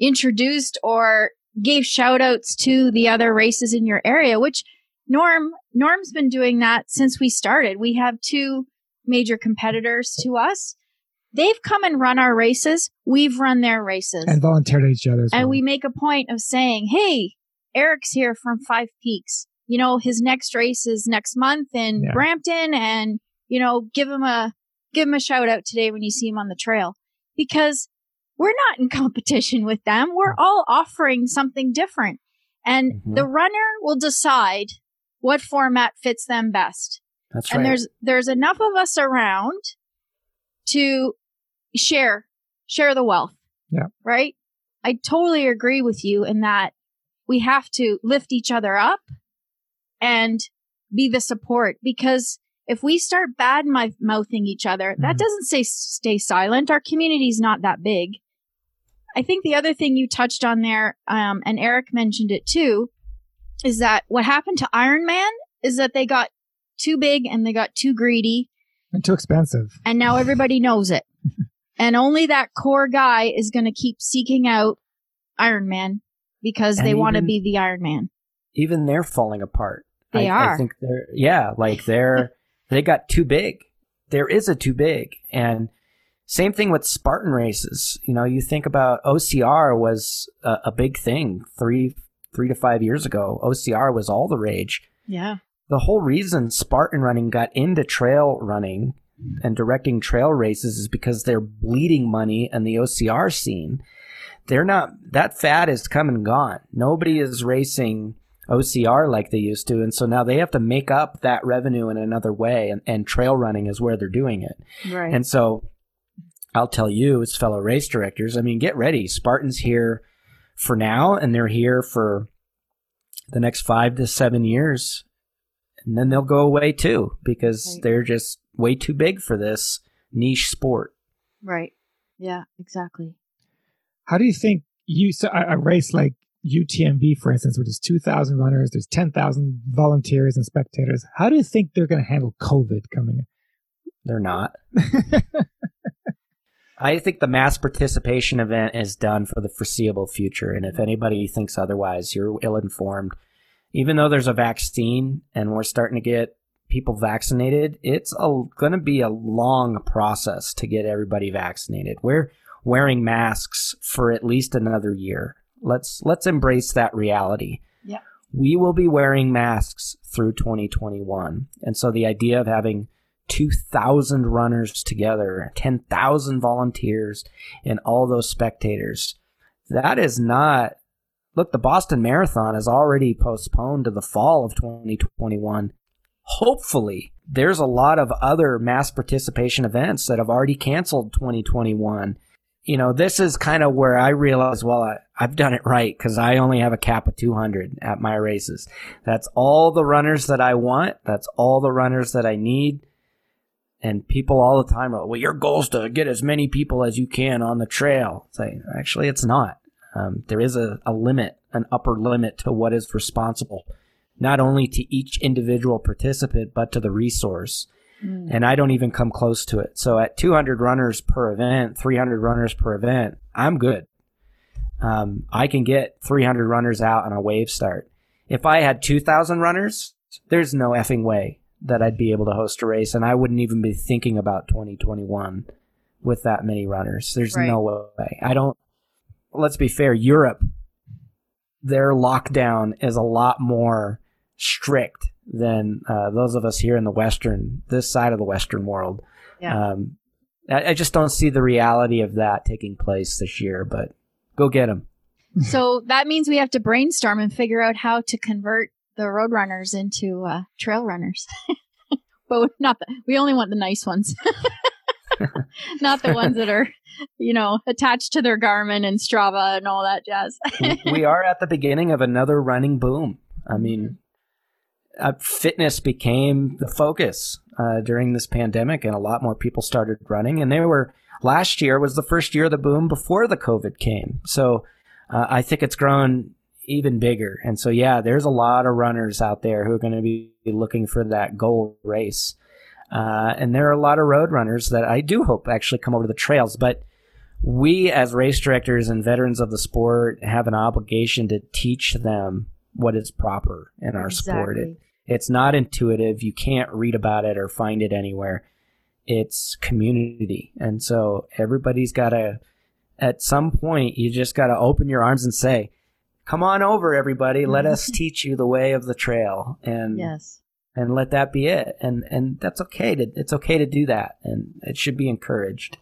introduced or gave shout outs to the other races in your area, which Norm, Norm's been doing that since we started. We have two major competitors to us. They've come and run our races. We've run their races. and volunteered to each other. as And well. we make a point of saying, Hey, Eric's here from Five Peaks. You know, his next race is next month in Yeah. Brampton and, you know, give him a, give him a shout out today when you see him on the trail because we're not in *laughs* competition with them. We're all offering something different and Mhm. the runner will decide what format fits them best That's right. and there's there's enough of us around to share share the wealth Yeah. Right? I totally agree with you in that we have to lift each other up and be the support because if we start bad mouthing each other, that Mhm. doesn't say stay silent. Our community's not that big. I think the other thing you touched on there, um, and Eric mentioned it too, is that what happened to Iron Man is that they got too big and they got too greedy, And too expensive. and now everybody knows it. *laughs* and only that core guy is going to keep seeking out Iron Man because And they want to be the Iron Man. Even they're falling apart. They I, are. I think they're yeah, like they're *laughs* they got too big. There is a too big, and same thing with Spartan races. You know, you think about OCR was a, a big thing three three to five years ago. OCR was all the rage. Yeah. the whole reason Spartan running got into trail running and directing trail races is because they're bleeding money and the OCR scene. They're not that fat is come and gone. Nobody is racing OCR like they used to, and so now they have to make up that revenue in another way, and, and trail running is where they're doing it. Right. And so I'll tell you, as fellow race directors, I mean, get ready. Spartan's here for now, and they're here for the next five to seven years. And then they'll go away too because Right. they're just way too big for this niche sport. right. Yeah, exactly. How do you think you so a, a race like UTMB, for instance, where there's 2,000 runners, there's 10,000 volunteers and spectators? How do you think they're going to handle COVID coming? They're not. *laughs* I think the mass participation event is done for the foreseeable future. And if mm-hmm. anybody thinks otherwise, you're ill informed. Even though there's a vaccine and we're starting to get people vaccinated, it's going to be a long process to get everybody vaccinated. We're wearing masks for at least another year. Let's let's embrace that reality. Yeah. We will be wearing masks through 2021. And so the idea of having 2,000 runners together, 10,000 volunteers, and all those spectators. That is not. Look, the Boston Marathon is already postponed to the fall of 2021. Hopefully, there's a lot of other mass participation events that have already canceled 2021. You know, this is kind of where I realize, well, I, I've done it right because I only have a cap of 200 at my races. That's all the runners that I want. That's all the runners that I need. And people all the time are, well, your goal is to get as many people as you can on the trail. Say, like, actually, it's not. Um, there is a, a limit, an upper limit to what is responsible, not only to each individual participant, but to the resource. And I don't even come close to it. So at 200 runners per event, 300 runners per event, I'm good. Um, I can get 300 runners out on a wave start. If I had 2,000 runners, there's no effing way that I'd be able to host a race, and I wouldn't even be thinking about 2021 with that many runners. There's Right. no way. I don't. Let's be fair. Europe, their lockdown is a lot more strict than uh, those of us here in the western, this side of the western world. Yeah. Um, I, I just don't see the reality of that taking place this year. But go get them. so that means we have to brainstorm and figure out how to convert the road runners into uh, trail runners. *laughs* but not the, we only want the nice ones. *laughs* not the ones that are, you know, attached to their Garmin and Strava and all that jazz. we *laughs* are at the beginning of another running boom. I mean, uh, fitness became the focus uh, during this pandemic, and a lot more people started running. And they were last year was the first year of the boom before the COVID came. So uh, I think it's grown even bigger. And so yeah, there's a lot of runners out there who are going to be looking for that goal race. Uh, and there are a lot of road runners that I do hope actually come over to the trails, but we as race directors and veterans of the sport have an obligation to teach them what is proper in our sport. It, it's not intuitive. You can't read about it or find it anywhere. It's community. And so everybody's got to, at some point, you just got to open your arms and say, come on over, everybody. Let us teach you the way of the trail. And, yes. and let that be it. And, and that's okay to, it's okay to do that. And it should be encouraged.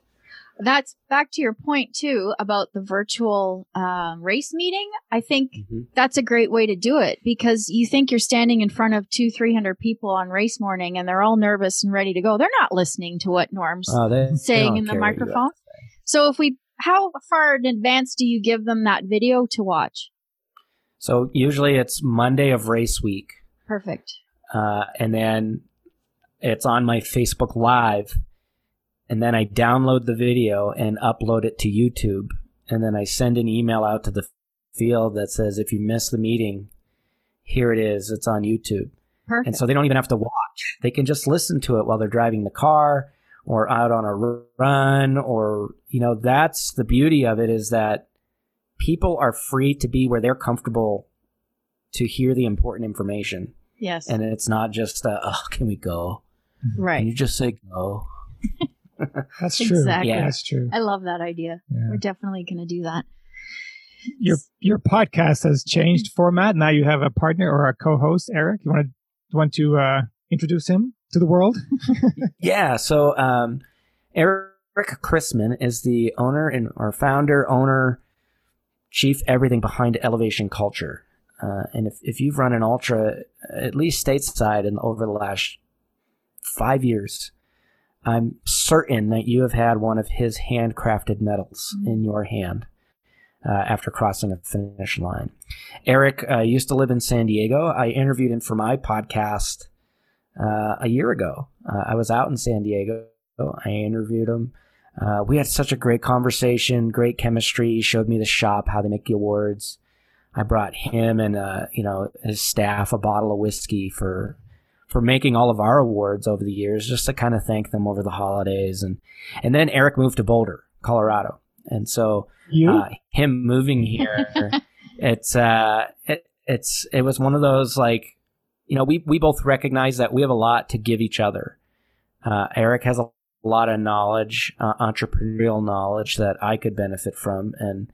That's back to your point too about the virtual um, race meeting. I think Mhm. that's a great way to do it because you think you're standing in front of two, three hundred people on race morning, and they're all nervous and ready to go. They're not listening to what Norm's Oh, they, they saying don't in the care what you microphone. So if we how far in advance do you give them that video to watch? So usually it's Monday of race week, Perfect. uh, and then it's on my Facebook Live, and then I download the video and upload it to YouTube, and then I send an email out to the field that says if you missed the meeting, here it is. It's on YouTube. Perfect. And so they don't even have to watch. They can just listen to it while they're driving the car or out on a run or you know that's the beauty of it is that people are free to be where they're comfortable to hear the important information yes. and it's not just uh, oh can we go can right. you just say go *laughs* That's true. Exactly. Yeah. That's true. I love that idea. Yeah. We're definitely going to do that. Your your podcast has changed format. Now you have a partner or a co-host, Eric. You want to want to uh, introduce him to the world? *laughs* *laughs* yeah so um, eric chrisman is the owner and or founder owner chief everything behind elevation culture uh, and if, if you've run an ultra at least stateside and over the last five years i'm certain that you have had one of his handcrafted medals in your hand uh, after crossing a finish line eric uh, used to live in san diego i interviewed him for my podcast uh, a year ago. Uh, I was out in San Diego. I interviewed him. Uh, we had such a great conversation, great chemistry. He showed me the shop, how they make the awards. I brought him and uh, you know his staff a bottle of whiskey for for making all of our awards over the years, just to kind of thank them over the holidays. And and then Eric moved to Boulder, Colorado, and so uh, him moving here, *laughs* it's uh, it, it's it was one of those like, you know, we we both recognize that we have a lot to give each other. Uh, Eric has a lot of knowledge, uh, entrepreneurial knowledge that I could benefit from, and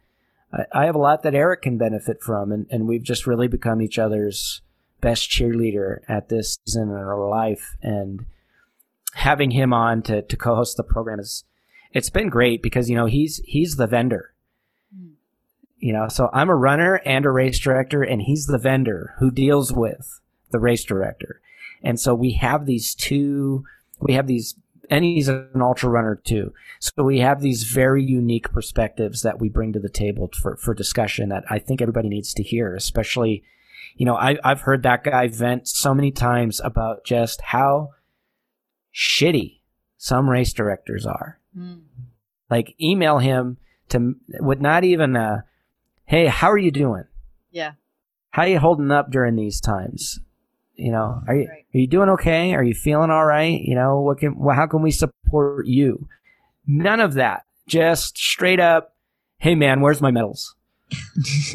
I, I have a lot that Eric can benefit from, and, and we've just really become each other's best cheerleader at this season in our life, and having him on to, to co-host the program is it's been great because you know he's he's the vendor. You know so i'm a runner and a race director and he's the vendor who deals with the race director. And so we have these two we have these and he's an ultra runner too. So we have these very unique perspectives that we bring to the table for, for discussion that i think everybody needs to hear especially you know I, i've heard that guy vent so many times about just how shitty some race directors are. Hmm. Like email him to with not even a hey how are you doing? Yeah. how are you holding up during these times you know are you Right. are you doing okay are you feeling all right you know what can well, how can we support you none of that just straight up hey man where's my medals *laughs*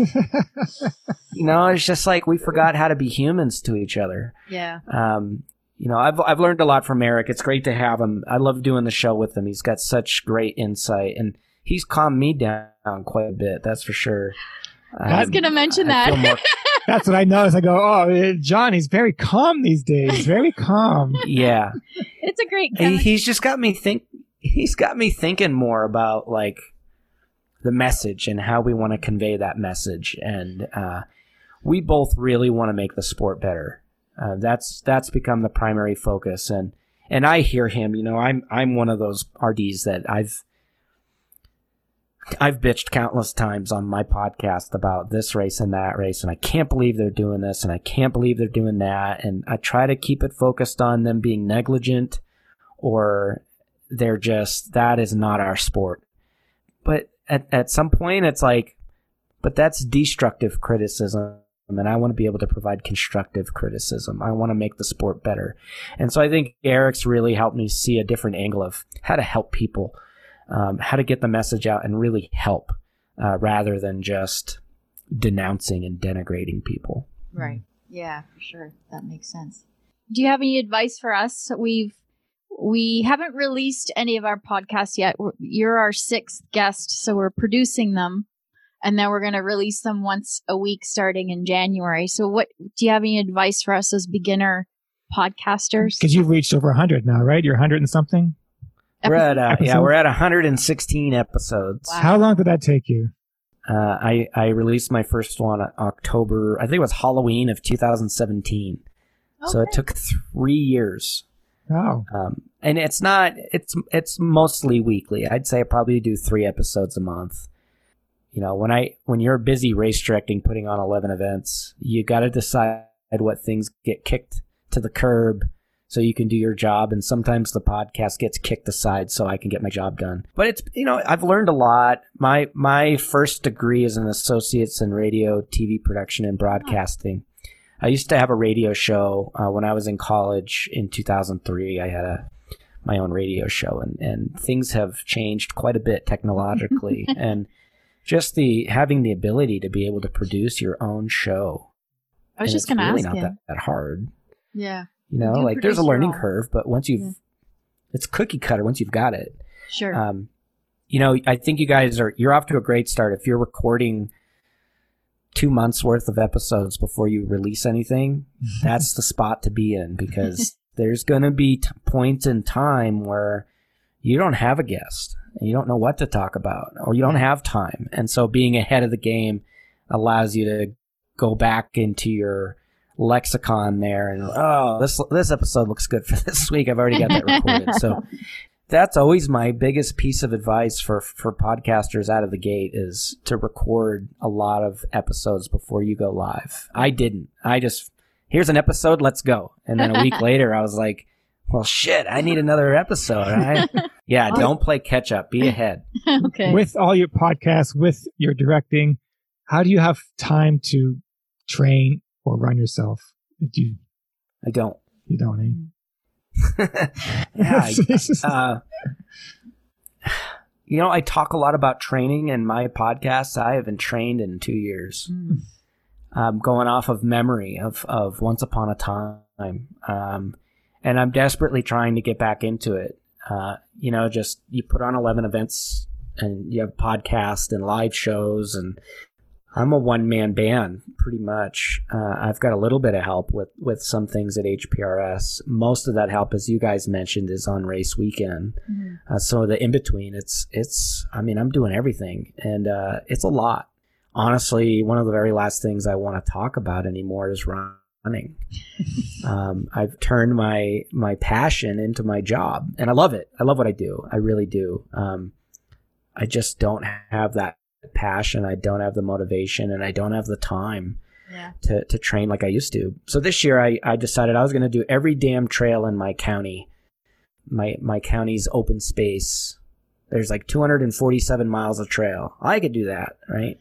you know it's just like we forgot how to be humans to each other Yeah. um, you know, I've I've learned a lot from Eric. It's great to have him. I love doing the show with him. He's got such great insight, and he's calmed me down quite a bit. That's for sure. I was Um, going to mention I feel that. more- *laughs* That's what I notice. I go, oh, eh, John, he's very calm these days. Very calm. *laughs* yeah, it's a great He- he's just got me think. He's got me thinking more about like the message and how we want to convey that message, and uh, we both really want to make the sport better. Uh, that's that's become the primary focus, and and I hear him. You know, I'm I'm one of those RDs that I've I've bitched countless times on my podcast about this race and that race, and I can't believe they're doing this, and I can't believe they're doing that, and I try to keep it focused on them being negligent, or they're just that is not our sport. But at at some point, it's like, but that's destructive criticism. And I want to be able to provide constructive criticism. I want to make the sport better. And so I think Eric's really helped me see a different angle of how to help people, um, how to get the message out and really help uh, rather than just denouncing and denigrating people. Right. Yeah, for sure. That makes sense. Do you have any advice for us? We've we haven't released any of our podcasts yet. We're, you're our sixth guest, so we're producing them, and then we're going to release them once a week starting in January. So, what do you have any advice for us as beginner podcasters? Because you've reached over 100 now, right? You're 100 and something. We're at uh, yeah, we're at 116 episodes. Wow. How long did that take you? Uh, I I released my first one on October. I think it was Halloween of 2017. So it took three years. Wow. Um, and it's not it's it's mostly weekly. I'd say I probably do three episodes a month. You know, when I when you're busy race directing, putting on eleven events, you got to decide what things get kicked to the curb so you can do your job and sometimes the podcast gets kicked aside so I can get my job done. But it's you know, I've learned a lot. My my first degree is an associates in radio, TV production and broadcasting. I used to have a radio show uh, when I was in college in 2003. I had a my own radio show and, and things have changed quite a bit technologically *laughs* and just the having the ability to be able to produce your own show. I was just going to really ask not you. that, that hard. Yeah, You know, like there's a learning curve, but once you've Yeah. it's cookie cutter once you've got it. sure. Um, you know, I think you guys are you're off to a great start. If you're recording two months worth of episodes before you release anything, *laughs* that's the spot to be in because *laughs* there's going to be t- points in time where you don't have a guest and you don't know what to talk about or you don't have time. And so being ahead of the game allows you to go back into your lexicon there and oh. oh this this episode looks good for *laughs* this week. I've already got that recorded. So *laughs* that's always my biggest piece of advice for for podcasters out of the gate is to record a lot of episodes before you go live. I didn't. I just here's an episode, let's go. And then a week *laughs* later I was like, well shit, I need another episode. I, yeah, don't play catch up. Be ahead. okay. With all your podcasts, with your directing, how do you have time to train or run yourself? Do you, I don't. you don't, eh? *laughs* yeah, I- *laughs* uh, you know, I talk a lot about training in my podcast. I haven't trained in two years. Mm. um, going off of memory of, of Once Upon a Time. Um, and I'm desperately trying to get back into it. Uh, you know, just you put on 11 events and you have podcasts and live shows and I'm a one man band pretty much. Uh, I've got a little bit of help with, with some things at HPRS. Most of that help, as you guys mentioned, is on race weekend. Mhm. Uh, so the in between, it's it's. I mean, I'm doing everything, and uh, it's a lot. Honestly, one of the very last things I want to talk about anymore is running. *laughs* um, I've turned my my passion into my job, and I love it. I love what I do. I really do. Um, I just don't have that passion. I don't have the motivation, and I don't have the time Yeah. to, to train like I used to. So this year I, I decided I was going to do every damn trail in my county, my, my county's open space. There's like 247 miles of trail. I could do that, right?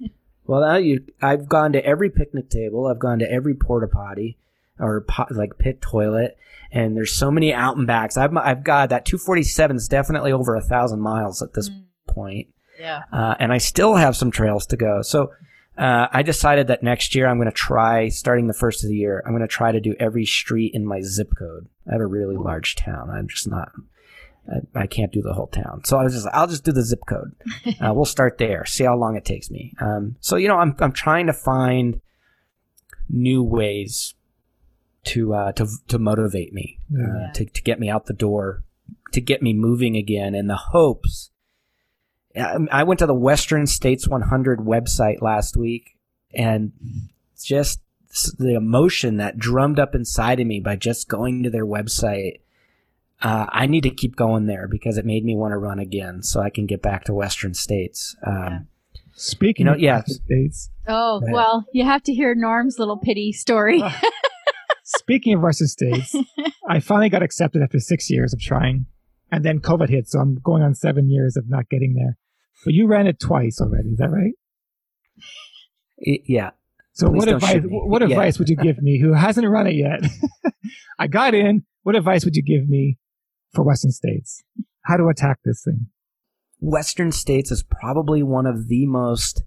*laughs* well, now you, I've gone to every picnic table. I've gone to every porta potty or pot, like pit toilet. And there's so many out and backs. I've, I've got that 247 is definitely over a thousand miles at this Mm. point Yeah. uh, and I still have some trails to go. So uh, I decided that next year I'm going to try, starting the first of the year, I'm going to try to do every street in my zip code. I have a really large town. I'm just not. I, I can't do the whole town, so I was just. I'll just do the zip code. *laughs* Uh, we'll start there. See how long it takes me. Um, so you know, I'm I'm trying to find new ways to uh, to to motivate me, Yeah. uh, to to get me out the door, to get me moving again, in the hopes I went to the Western States 100 website last week and just the emotion that drummed up inside of me by just going to their website. Uh, I need to keep going there because it made me want to run again so I can get back to Western States. Um, Speaking You know, of yeah. United States, Oh, well, you have to hear Norm's little pity story. *laughs* speaking of Western States, *laughs* I finally got accepted after six years of trying, and then COVID hit, so I'm going on seven years of not getting there. But you ran it twice already, is that right? y- yeah. So Please what advice? What Yeah. advice would you give me who hasn't run it yet? *laughs* I got in. What advice would you give me for Western States? How to attack this thing? Western States is probably one of the most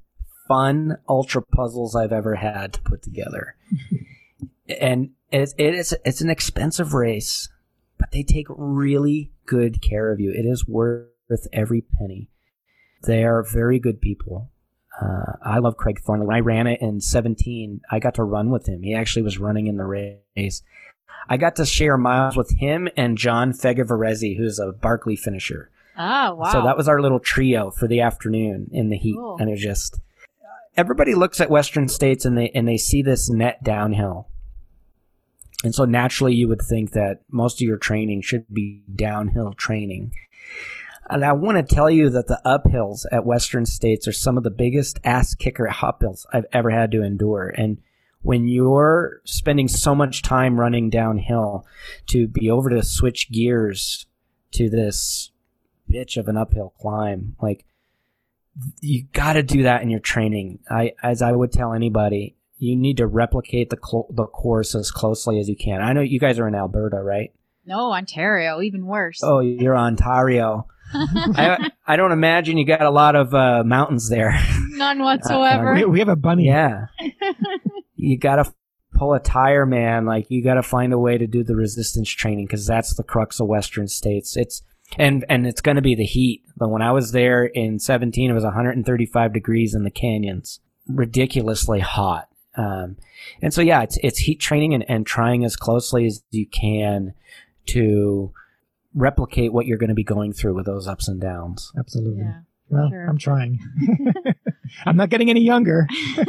fun ultra puzzles I've ever had to put together. *laughs* and it's, it is, it's an expensive race, but they take really good care of you. It is worth every penny. They are very good people. Uh, I love Craig Thornley. When I ran it in 17, I got to run with him. He actually was running in the race. I got to share miles with him and John Fegyveresi, who's a Barkley finisher. oh, wow. So that was our little trio for the afternoon in the heat, Cool. and it was just everybody looks at Western states and they and they see this net downhill, And so naturally, you would think that most of your training should be downhill training. And I want to tell you that the uphills at Western States are some of the biggest ass kicker uphills I've ever had to endure. And when you're spending so much time running downhill to be over to switch gears to this bitch of an uphill climb, like you got to do that in your training. I, as I would tell anybody, you need to replicate the cl- the course as closely as you can. I know you guys are in Alberta, right? No, Ontario, even worse. Oh, you're Ontario. *laughs* I I don't imagine you got a lot of uh, mountains there. None *laughs* whatsoever. we, we have a bunny. yeah, *laughs* you got to pull a tire, man. Like you got to find a way to do the resistance training because that's the crux of Western states. It's and and it's going to be the heat. But when I was there in 17, it was 135 degrees in the canyons, ridiculously hot. Um, and so yeah, it's it's heat training and, and trying as closely as you can to replicate what you're going to be going through with those ups and downs. Absolutely. Yeah. well, sure. I'm trying. *laughs* I'm not getting any younger. *laughs* *laughs*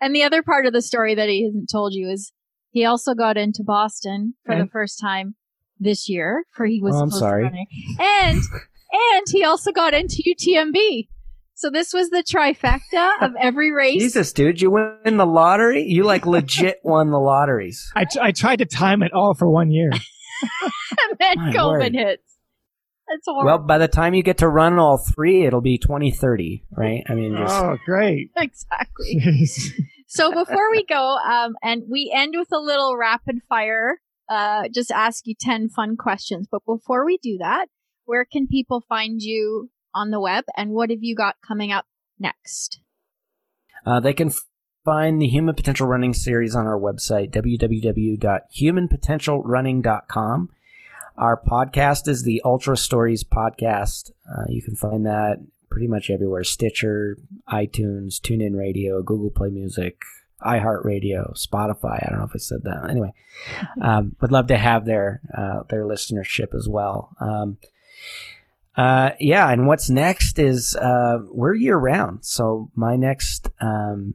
and the other part of the story that he hasn't told you is he also got into Boston for the first time this year, for he was Oh, I'm sorry. And and he also got into UTMB. So this was the trifecta of *laughs* every race. Jesus, dude, you win the lottery? You like *laughs* legit won the lotteries. I, t- I tried to time it all for one year. *laughs* and then My COVID word. hits. That's horrible. Well, by the time you get to run all three, it'll be 2030, right? I mean, just Oh, great. exactly. Jeez. So before we go, um, and we end with a little rapid fire, uh, just ask you 10 fun questions. But before we do that, where can people find you on the web and what have you got coming up next? Uh, they can find the Human Potential Running series on our website, www.humanpotentialrunning.com. Our podcast is the Ultra Stories Podcast. Uh, you can find that pretty much everywhere Stitcher, iTunes, TuneIn Radio, Google Play Music, iHeartRadio, Spotify. I don't know if I said that. Anyway, um, would love to have their, uh, their listenership as well. Um, uh, yeah, and what's next is uh, we're year round. So my next um,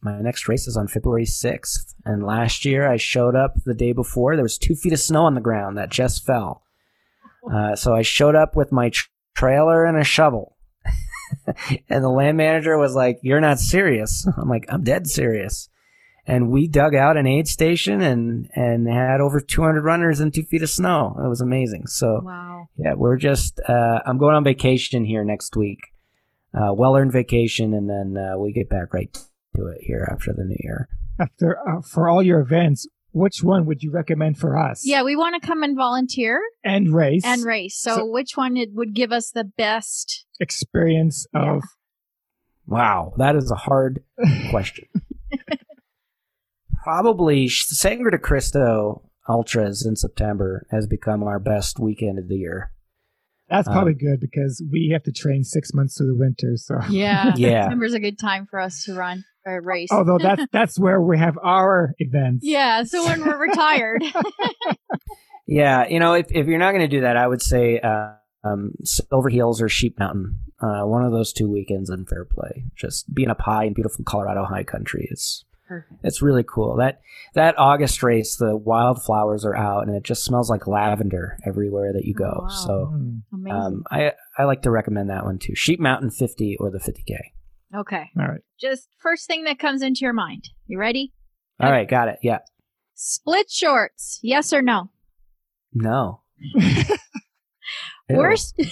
my next race is on February sixth, and last year I showed up the day before. There was two feet of snow on the ground that just fell. Uh, so I showed up with my tr- trailer and a shovel, *laughs* and the land manager was like, "You're not serious." I'm like, "I'm dead serious." And we dug out an aid station and and had over 200 runners in two feet of snow. It was amazing. So. Wow. Yeah, we're just. Uh, I'm going on vacation here next week. Uh, well earned vacation, and then uh, we get back right to it here after the new year. After uh, for all your events, which one would you recommend for us? Yeah, we want to come and volunteer and race and race. So, So- which one would give us the best? experience Yeah. of Wow, that is a hard *laughs* question. Probably Sangre de Cristo Ultras in September has become our best weekend of the year. That's Um, probably good because we have to train six months through the winter. So, *laughs* Yeah. *laughs* Yeah. September's a good time for us to run or race. although *laughs* that's that's where we have our events. yeah. So when we're retired. Yeah, you know, if, if you're not going to do that, I would say uh, um, Silverheels or Sheep Mountain. Uh, one of those two weekends in Fairplay. Just being up high in beautiful Colorado high country is Perfect. it's really cool. That that August race, the wildflowers are out, and it just smells like lavender everywhere that you go. Oh, wow. So Hmm. Amazing. um, I I like to recommend that one too. Sheep Mountain 50 or the 50k. okay. All right. Just first thing that comes into your mind. You ready? All right, got it. Yeah. Split shorts. Yes or no? No. *laughs* Worst. *laughs* what?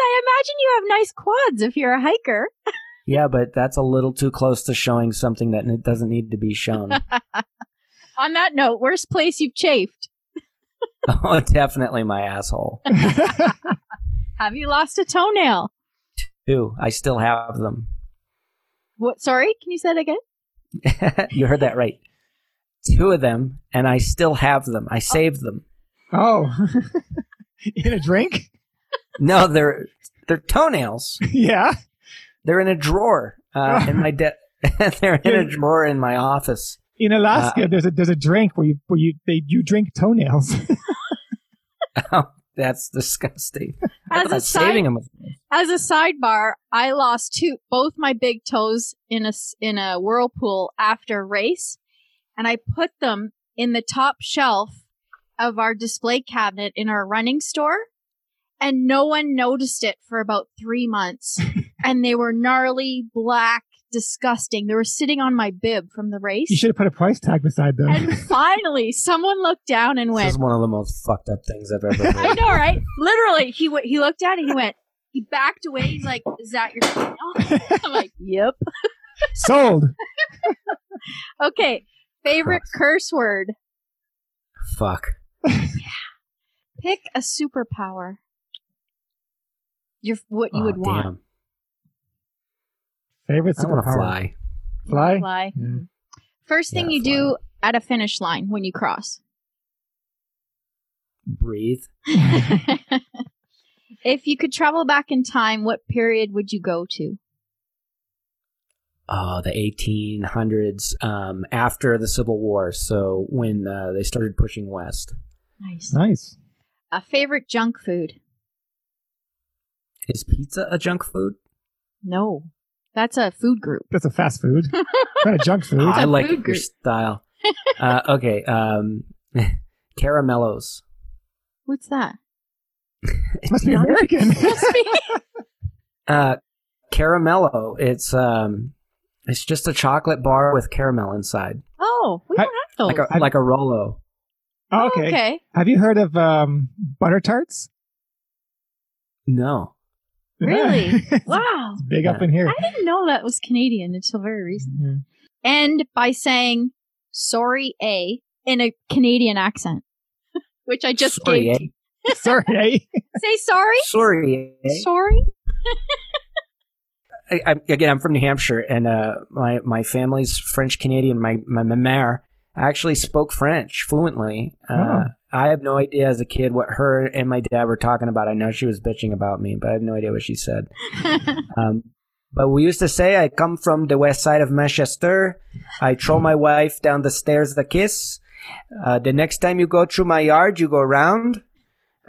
I imagine you have nice quads if you're a hiker. Yeah, but that's a little too close to showing something that n- doesn't need to be shown. *laughs* On that note, worst place you've chafed. *laughs* oh, definitely my asshole. *laughs* Have you lost a toenail? Two. I still have them. What? Sorry, can you say that again? you heard that right. Two of them, and I still have them. I oh. saved them. oh, in a drink? No, they're they're toenails. yeah. They're in a drawer uh, in my *laughs* de- *laughs* They're in a drawer in my office. In Alaska, Uh, there's a there's a drink where you where you they you drink toenails. *laughs* Oh, that's disgusting. I As a saving side, them. As a sidebar, I lost two, both my big toes in a s- in a whirlpool after a race, and I put them in the top shelf of our display cabinet in our running store, and no one noticed it for about three months, *laughs* and they were gnarly, black, disgusting. They were sitting on my bib from the race. You should have put a price tag beside them. and *laughs* finally, someone looked down and went. This is one of the most fucked up things I've ever *laughs* I know, right? Literally, he w- he looked at it. He went. He backed away. He's like, "Is that your?" Oh. I'm like, "Yep." Sold. Okay. Favorite Christ. curse word. Fuck. Yeah. Pick a superpower. Your what you Oh, would want. damn. Favorite I want to fly. Fly? Fly. Yeah. First thing Yeah, you do at a finish line when you cross. Breathe. *laughs* *laughs* if you could travel back in time, what period would you go to? Oh, the 1800s um, after the Civil War. So when uh, they started pushing west. Nice. Nice. A favorite junk food? Is pizza a junk food? No. That's a food group. That's a fast food. *laughs* kind of junk food. I like food your group. style. *laughs* uh, okay. Um, *laughs* caramellos. What's that? It must be American. Uh, caramello. It's um, it's just a chocolate bar with caramel inside, Oh, we don't have those. like a like a Rolo. Oh, Oh, okay. okay. Have you heard of um, butter tarts? No. Really? *laughs* Wow. It's big up in here. I didn't know that was Canadian until very recently. Mhm. End by saying sorry, A, in a Canadian accent, *laughs* which I just Sorry, gave. eh? *laughs* Sorry, eh? Say sorry? Sorry. eh? Sorry? I, I, again, I'm from New Hampshire, and uh, my my family's French Canadian. My my mère actually spoke French fluently. Uh, Oh. I have no idea as a kid what her and my dad were talking about. I know she was bitching about me, but I have no idea what she said. *laughs* Um, but we used to say, "I come from the west side of Manchester. I throw my wife down the stairs the kiss. Uh, the next time you go through my yard, you go round."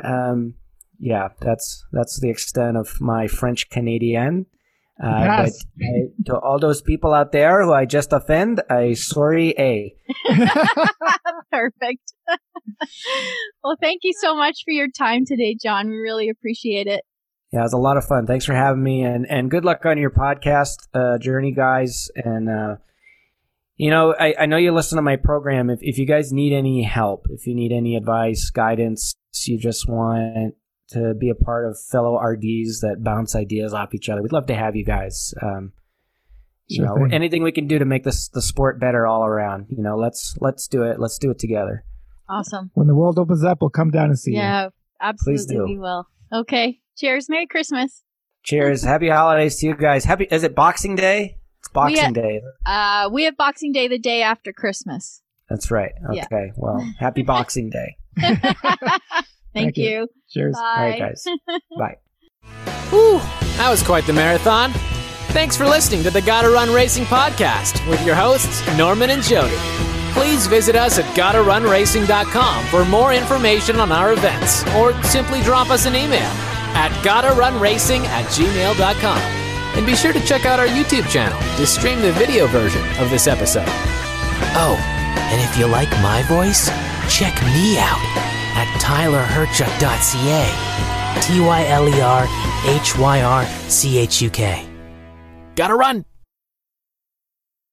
Um, yeah, that's that's the extent of my French Canadian. Uh, but Yes. I, to all those people out there who I just offend, I sorry a. *laughs* Perfect. *laughs* well, thank you so much for your time today, John. We really appreciate it. Yeah, it was a lot of fun. Thanks for having me, and and good luck on your podcast uh, journey, guys. And uh, you know, I, I know you listen to my program. If if you guys need any help, if you need any advice, guidance, you just want to be a part of fellow RDs that bounce ideas off each other, we'd love to have you guys. Um, you Sure know, thing. anything we can do to make this the sport better all around. You know, let's let's do it. Let's do it together. Awesome. when the world opens up, we'll come down and see you. Yeah, absolutely. We will. Okay. Cheers. Merry Christmas. Cheers. *laughs* Happy holidays to you guys. Happy is it Boxing Day? It's Boxing had- Day. Uh, we have Boxing Day the day after Christmas. That's right. Yeah. Okay. Well, *laughs* happy Boxing Day. *laughs* Thank, Thank you. you. Cheers. Bye. All right, guys. *laughs* Bye. Whew, that was quite the marathon. Thanks for listening to the Gotta Run Racing podcast with your hosts, Norman and Jody. Please visit us at gottarunracing.com for more information on our events, or simply drop us an email at gottarunracing at gmail.com. And be sure to check out our YouTube channel to stream the video version of this episode. Oh, and if you like my voice, check me out at tylerhyrchuk.ca. T Y L E R H Y R C H U K. Gotta run!